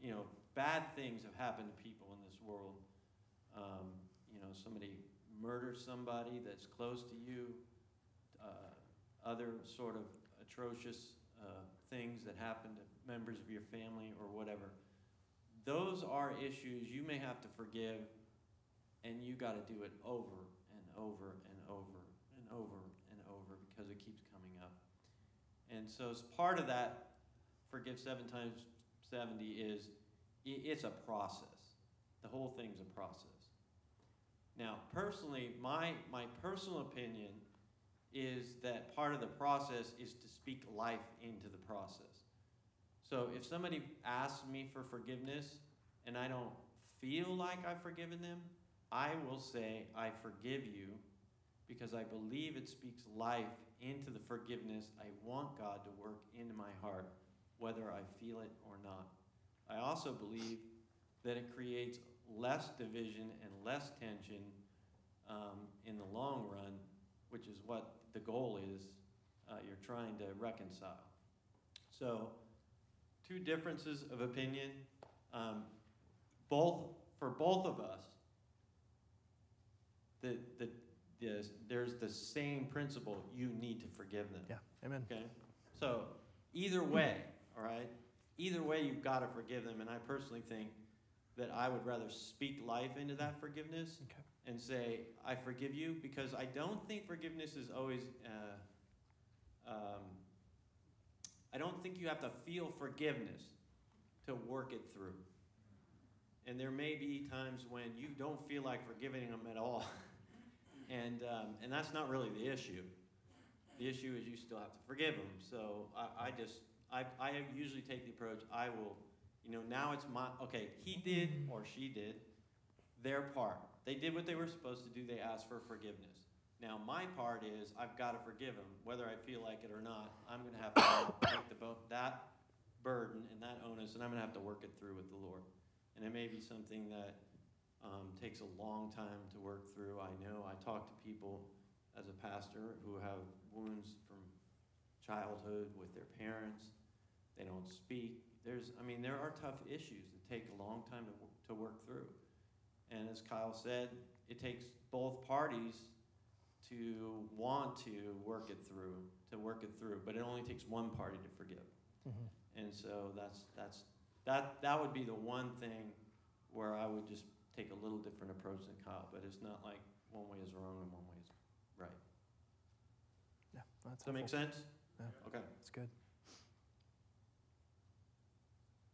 you know, bad things have happened to people in this world. Um, you know, somebody murders somebody that's close to you, uh, other sort of atrocious uh, things that happen to members of your family or whatever. Those are issues you may have to forgive, and you got to do it over and over and over and over and over because it keeps. And so, as part of that, forgive seven times 70 is it's a process. The whole thing's a process. Now, personally, my, my personal opinion is that part of the process is to speak life into the process. So if somebody asks me for forgiveness and I don't feel like I've forgiven them, I will say, I forgive you because I believe it speaks life into the forgiveness I want God to work into my heart, whether I feel it or not. I also believe that it creates less division and less tension um, in the long run, which is what the goal is uh, you're trying to reconcile. So, two differences of opinion. Um, both for both of us, the, the, the, there's the same principle. You need to forgive them. Yeah. Amen. Okay? So, either way, all right? Either way, you've got to forgive them. And I personally think that I would rather speak life into that forgiveness Okay. and say, I forgive you, because I don't think forgiveness is always, uh, um, I don't think you have to feel forgiveness to work it through. And there may be times when you don't feel like forgiving them at all. and, um, and that's not really the issue. The issue is you still have to forgive them. So I, I just, I, I usually take the approach, I will, you know, now it's my, okay, he did or she did their part. They did what they were supposed to do, they asked for forgiveness. Now, my part is, I've got to forgive them, whether I feel like it or not. I'm going to have to take the bo- that burden and that onus, and I'm going to have to work it through with the Lord. And it may be something that um, takes a long time to work through. I know I talk to people as a pastor who have wounds from childhood with their parents. They don't speak. There's, I mean, there are tough issues that take a long time to, to work through. And as Kyle said, it takes both parties to want to work it through, to work it through, but it only takes one party to forgive. Mhm. And so that's, that's, that, that would be the one thing where I would just take a little different approach than Kyle, but it's not like one way is wrong and one way is right. Yeah. That's Does that make helpful. sense? Yeah. Okay. That's good.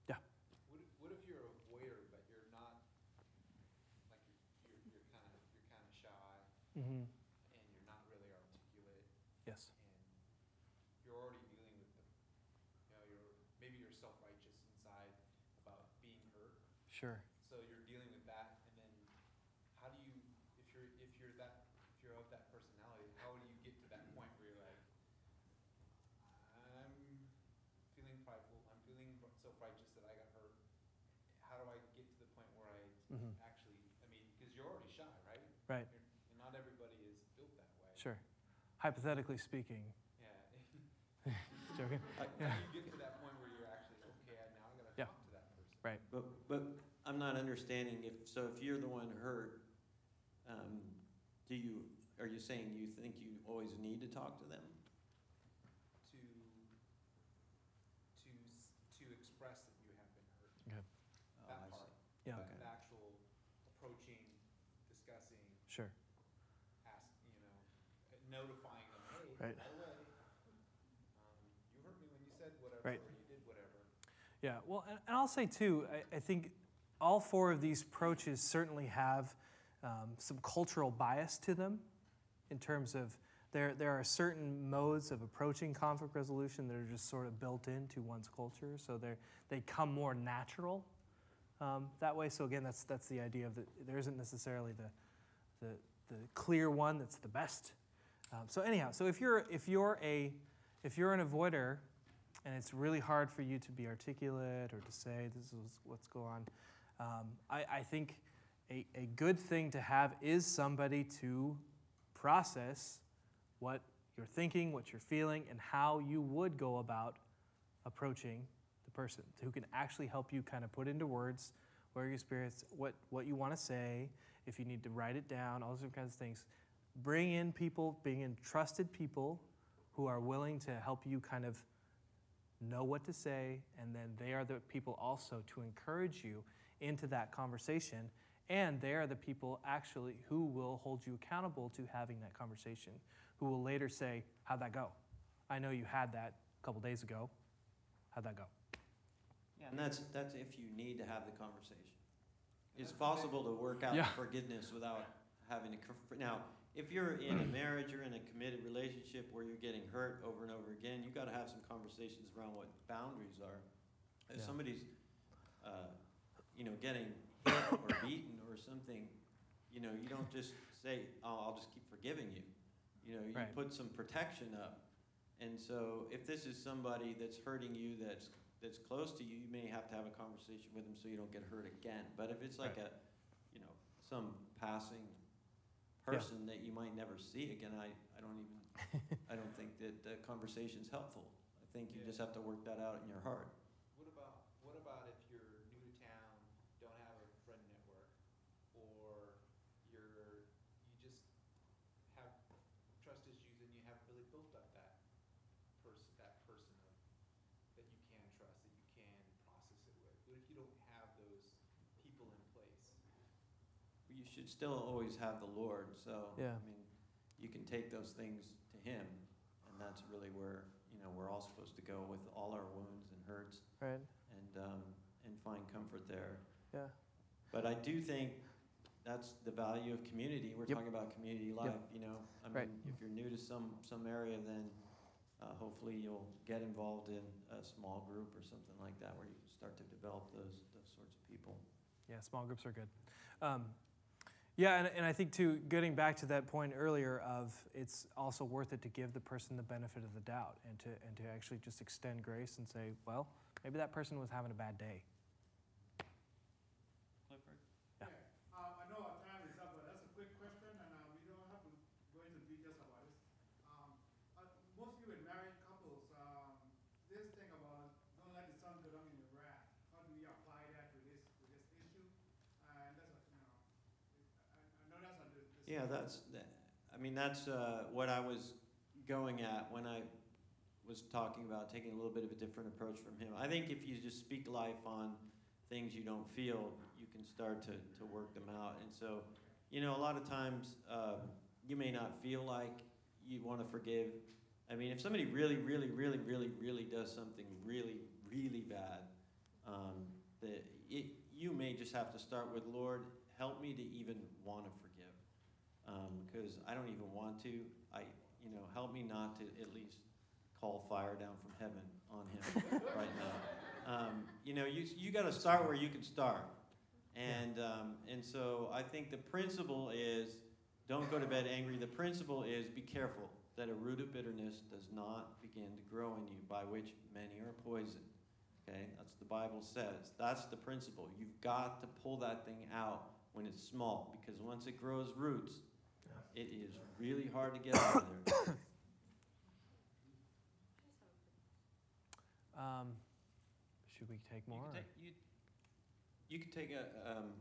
Yeah. What if, what if you're a avoider, but you're not, like, you're, you're, you're kind of, you're kind of shy, Mm-hmm. and you're not really articulate, Yes. and you're already dealing with the, you know, you're, maybe you're self-righteous inside about being hurt, Sure. so you're dealing with that, and hypothetically speaking, Yeah. joking. I- Yeah. You get to that point where you're actually, okay, now I'm gonna Yeah. talk to that person. Right. But, but I'm not understanding if, so if you're the one hurt, um, do you, are you saying you think you always need to talk to them? To, to, s- to express that you have been hurt. Okay. Oh, That I part. see. Yeah. Okay. The actual approaching, discussing, Sure. ask, you know, uh, notifying them, hey, Right. by the way, um, you hurt me when you said whatever, Right. or you did whatever. Yeah, well, and, I'll say too, I, I think all four of these approaches certainly have um, some cultural bias to them in terms of there, there are certain modes of approaching conflict resolution that are just sort of built into one's culture. So they they come more natural um, that way. So again, that's, that's the idea of the, there isn't necessarily the, the, the clear one that's the best. Um, so anyhow, so if you're, if you're a, if you're an avoider and it's really hard for you to be articulate or to say this is what's going on. Um, I, I think a, a good thing to have is somebody to process what you're thinking, what you're feeling, and how you would go about approaching the person who can actually help you kind of put into words where your experience, what, what you want to say, if you need to write it down, all those kinds of things. Bring in people, bring in trusted people who are willing to help you kind of know what to say, and then they are the people also to encourage you into that conversation. And they are the people actually who will hold you accountable to having that conversation, who will later say, How'd that go? I know you had that a couple days ago. How'd that go? Yeah, and that's, that's if you need to have the conversation. It's possible to work out Yeah. forgiveness without having to, conf- now, if you're in a marriage or in a committed relationship where you're getting hurt over and over again, you gotta have some conversations around what boundaries are. If Yeah. somebody's, uh, you know, getting hit or beaten or something, you know, you don't just say, oh, I'll just keep forgiving you. You know, you Right. put some protection up. And so if this is somebody that's hurting you, that's, that's close to you, you may have to have a conversation with them so you don't get hurt again. But if it's like a, you know, some passing person that you might never see again, I, I don't even, I don't think that the conversation's helpful. I think you Yeah. just have to work that out in your heart. What about, what about if you're new to town, don't have a friend network, or you're, you just have trust issues and you haven't really built up that person, that person of, that you can trust, that you can process it with? What if you don't have those people in place? You should still always have the Lord, so, Yeah. I mean, you can take those things to Him, and that's really where, you know, we're all supposed to go with all our wounds and hurts Right? and, um, and find comfort there. Yeah. But I do think that's the value of community. We're Yep. talking about community life, you know? I Right. mean, if you're new to some, some area, then uh, hopefully you'll get involved in a small group or something like that where you start to develop those, those sorts of people. Yeah, small groups are good. Um, yeah, and, and I think too, getting back to that point earlier of it's also worth it to give the person the benefit of the doubt and to and to actually just extend grace and say, well, maybe that person was having a bad day. Clifford? Yeah. Uh, I know our time is up, but that's a quick question, and uh, we don't have to go into details about it. Um, uh, most of you in married couples, um, this thing about don't let the sun go down in your wrath. How do you apply that to this to this issue? And that's a, you know, I, I know that's a dis- dis- Yeah, that's, I mean, that's uh, what I was going at when I was talking about taking a little bit of a different approach from him. I think if you just speak life on things you don't feel, you can start to, to work them out. And so, you know, a lot of times uh, you may not feel like you want to forgive. I mean, if somebody really, really, really, really, really does something really, really bad, um, that it, you may just have to start with, Lord, help me to even want to forgive because I don't even want to. I, you know, help me not to at least call fire down from heaven on him right now. Um, you know, you, you got to start where you can start. And, um, and so I think the principle is don't go to bed angry. The principle is be careful that a root of bitterness does not begin to grow in you, by which many are poisoned. Okay? That's what the Bible says. That's the principle. You've got to pull that thing out when it's small because once it grows roots, it is really hard to get out of there. Um, should we take more? You can take, you, could take a um,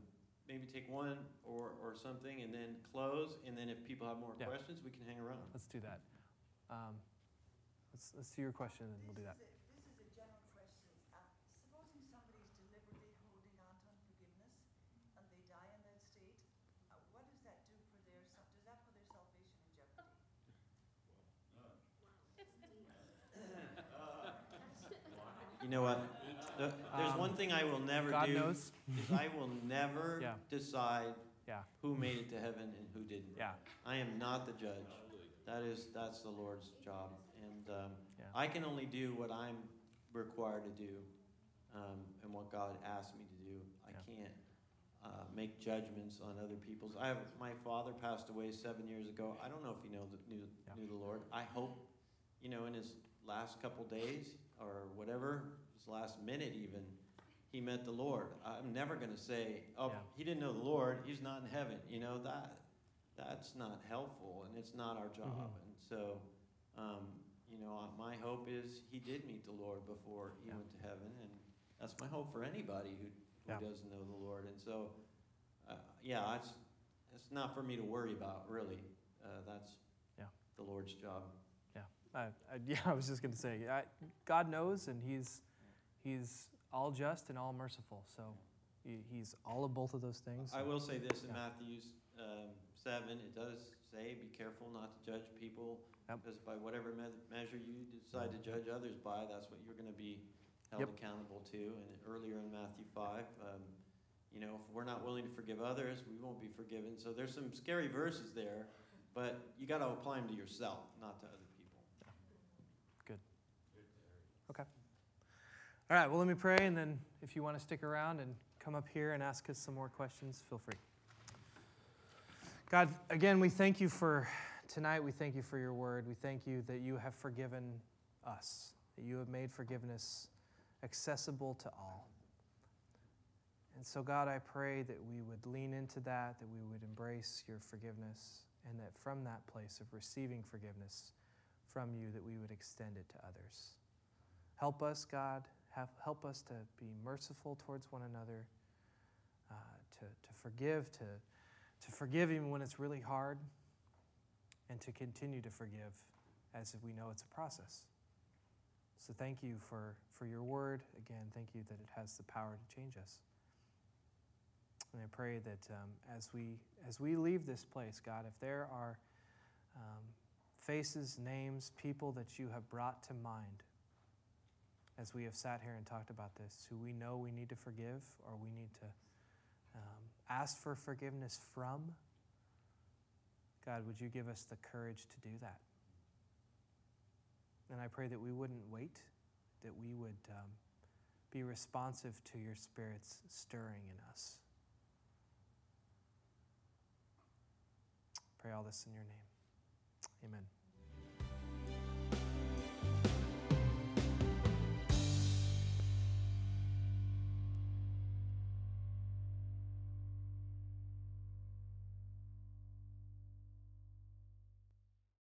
maybe take one or, or something and then close and then if people have more yeah. questions we can hang around let's do that um, let's, let's do your question and we'll do that know what? The- There's Um, one thing I will never do. God knows. Is I will never Yeah. decide Yeah, who made it to heaven and who didn't. yeah, I am not the judge. That is, that's the Lord's job. And um, Yeah. I can only do what I'm required to do um, and what God asked me to do. I can't uh, make judgments on other people's. I have, my father passed away seven years ago. I don't know if he know the, knew, knew the Lord. I hope, you know, in his last couple days or whatever, his last minute even, he met the Lord. I'm never going to say, oh, Yeah. he didn't know the Lord. He's not in heaven. You know, that that's not helpful and it's not our job. Mhm. And so, um, you know, my hope is he did meet the Lord before he Yeah. went to heaven. And that's my hope for anybody who, who Yeah. doesn't know the Lord. And so, uh, yeah, it's, it's not for me to worry about, really. Uh, that's Yeah. the Lord's job. I, I, yeah. I was just gonna say, I, God knows, and He's He's all just and all merciful. So he, He's all of both of those things. I will say this in Yeah. Matthew's um, 7, it does say, be careful not to judge people, Yep. because by whatever me- measure you decide to judge others by, that's what you're going to be held Yep. accountable to. And earlier in Matthew 5, um, you know, if we're not willing to forgive others, we won't be forgiven. So there's some scary verses there, but you got to apply them to yourself, not to other people. All right. Well, let me pray, and then if you want to stick around and come up here and ask us some more questions, feel free. God, again, we thank you for tonight. We thank you for your word. We thank you that you have forgiven us, that you have made forgiveness accessible to all. And so, God, I pray that we would lean into that, that we would embrace your forgiveness, and that from that place of receiving forgiveness from you, that we would extend it to others. Help us, God. Have, help us to be merciful towards one another, uh, to, to forgive, to, to forgive even when it's really hard, and to continue to forgive as we know it's a process. So thank you for, for your word. Again, thank you that it has the power to change us. And I pray that um, as, we, as we leave this place, God, if there are um, faces, names, people that you have brought to mind as we have sat here and talked about this, who we know we need to forgive or we need to um, ask for forgiveness from, God, would you give us the courage to do that? And I pray that we wouldn't wait, that we would um, be responsive to your Spirit's stirring in us. Pray all this in your name. Amen.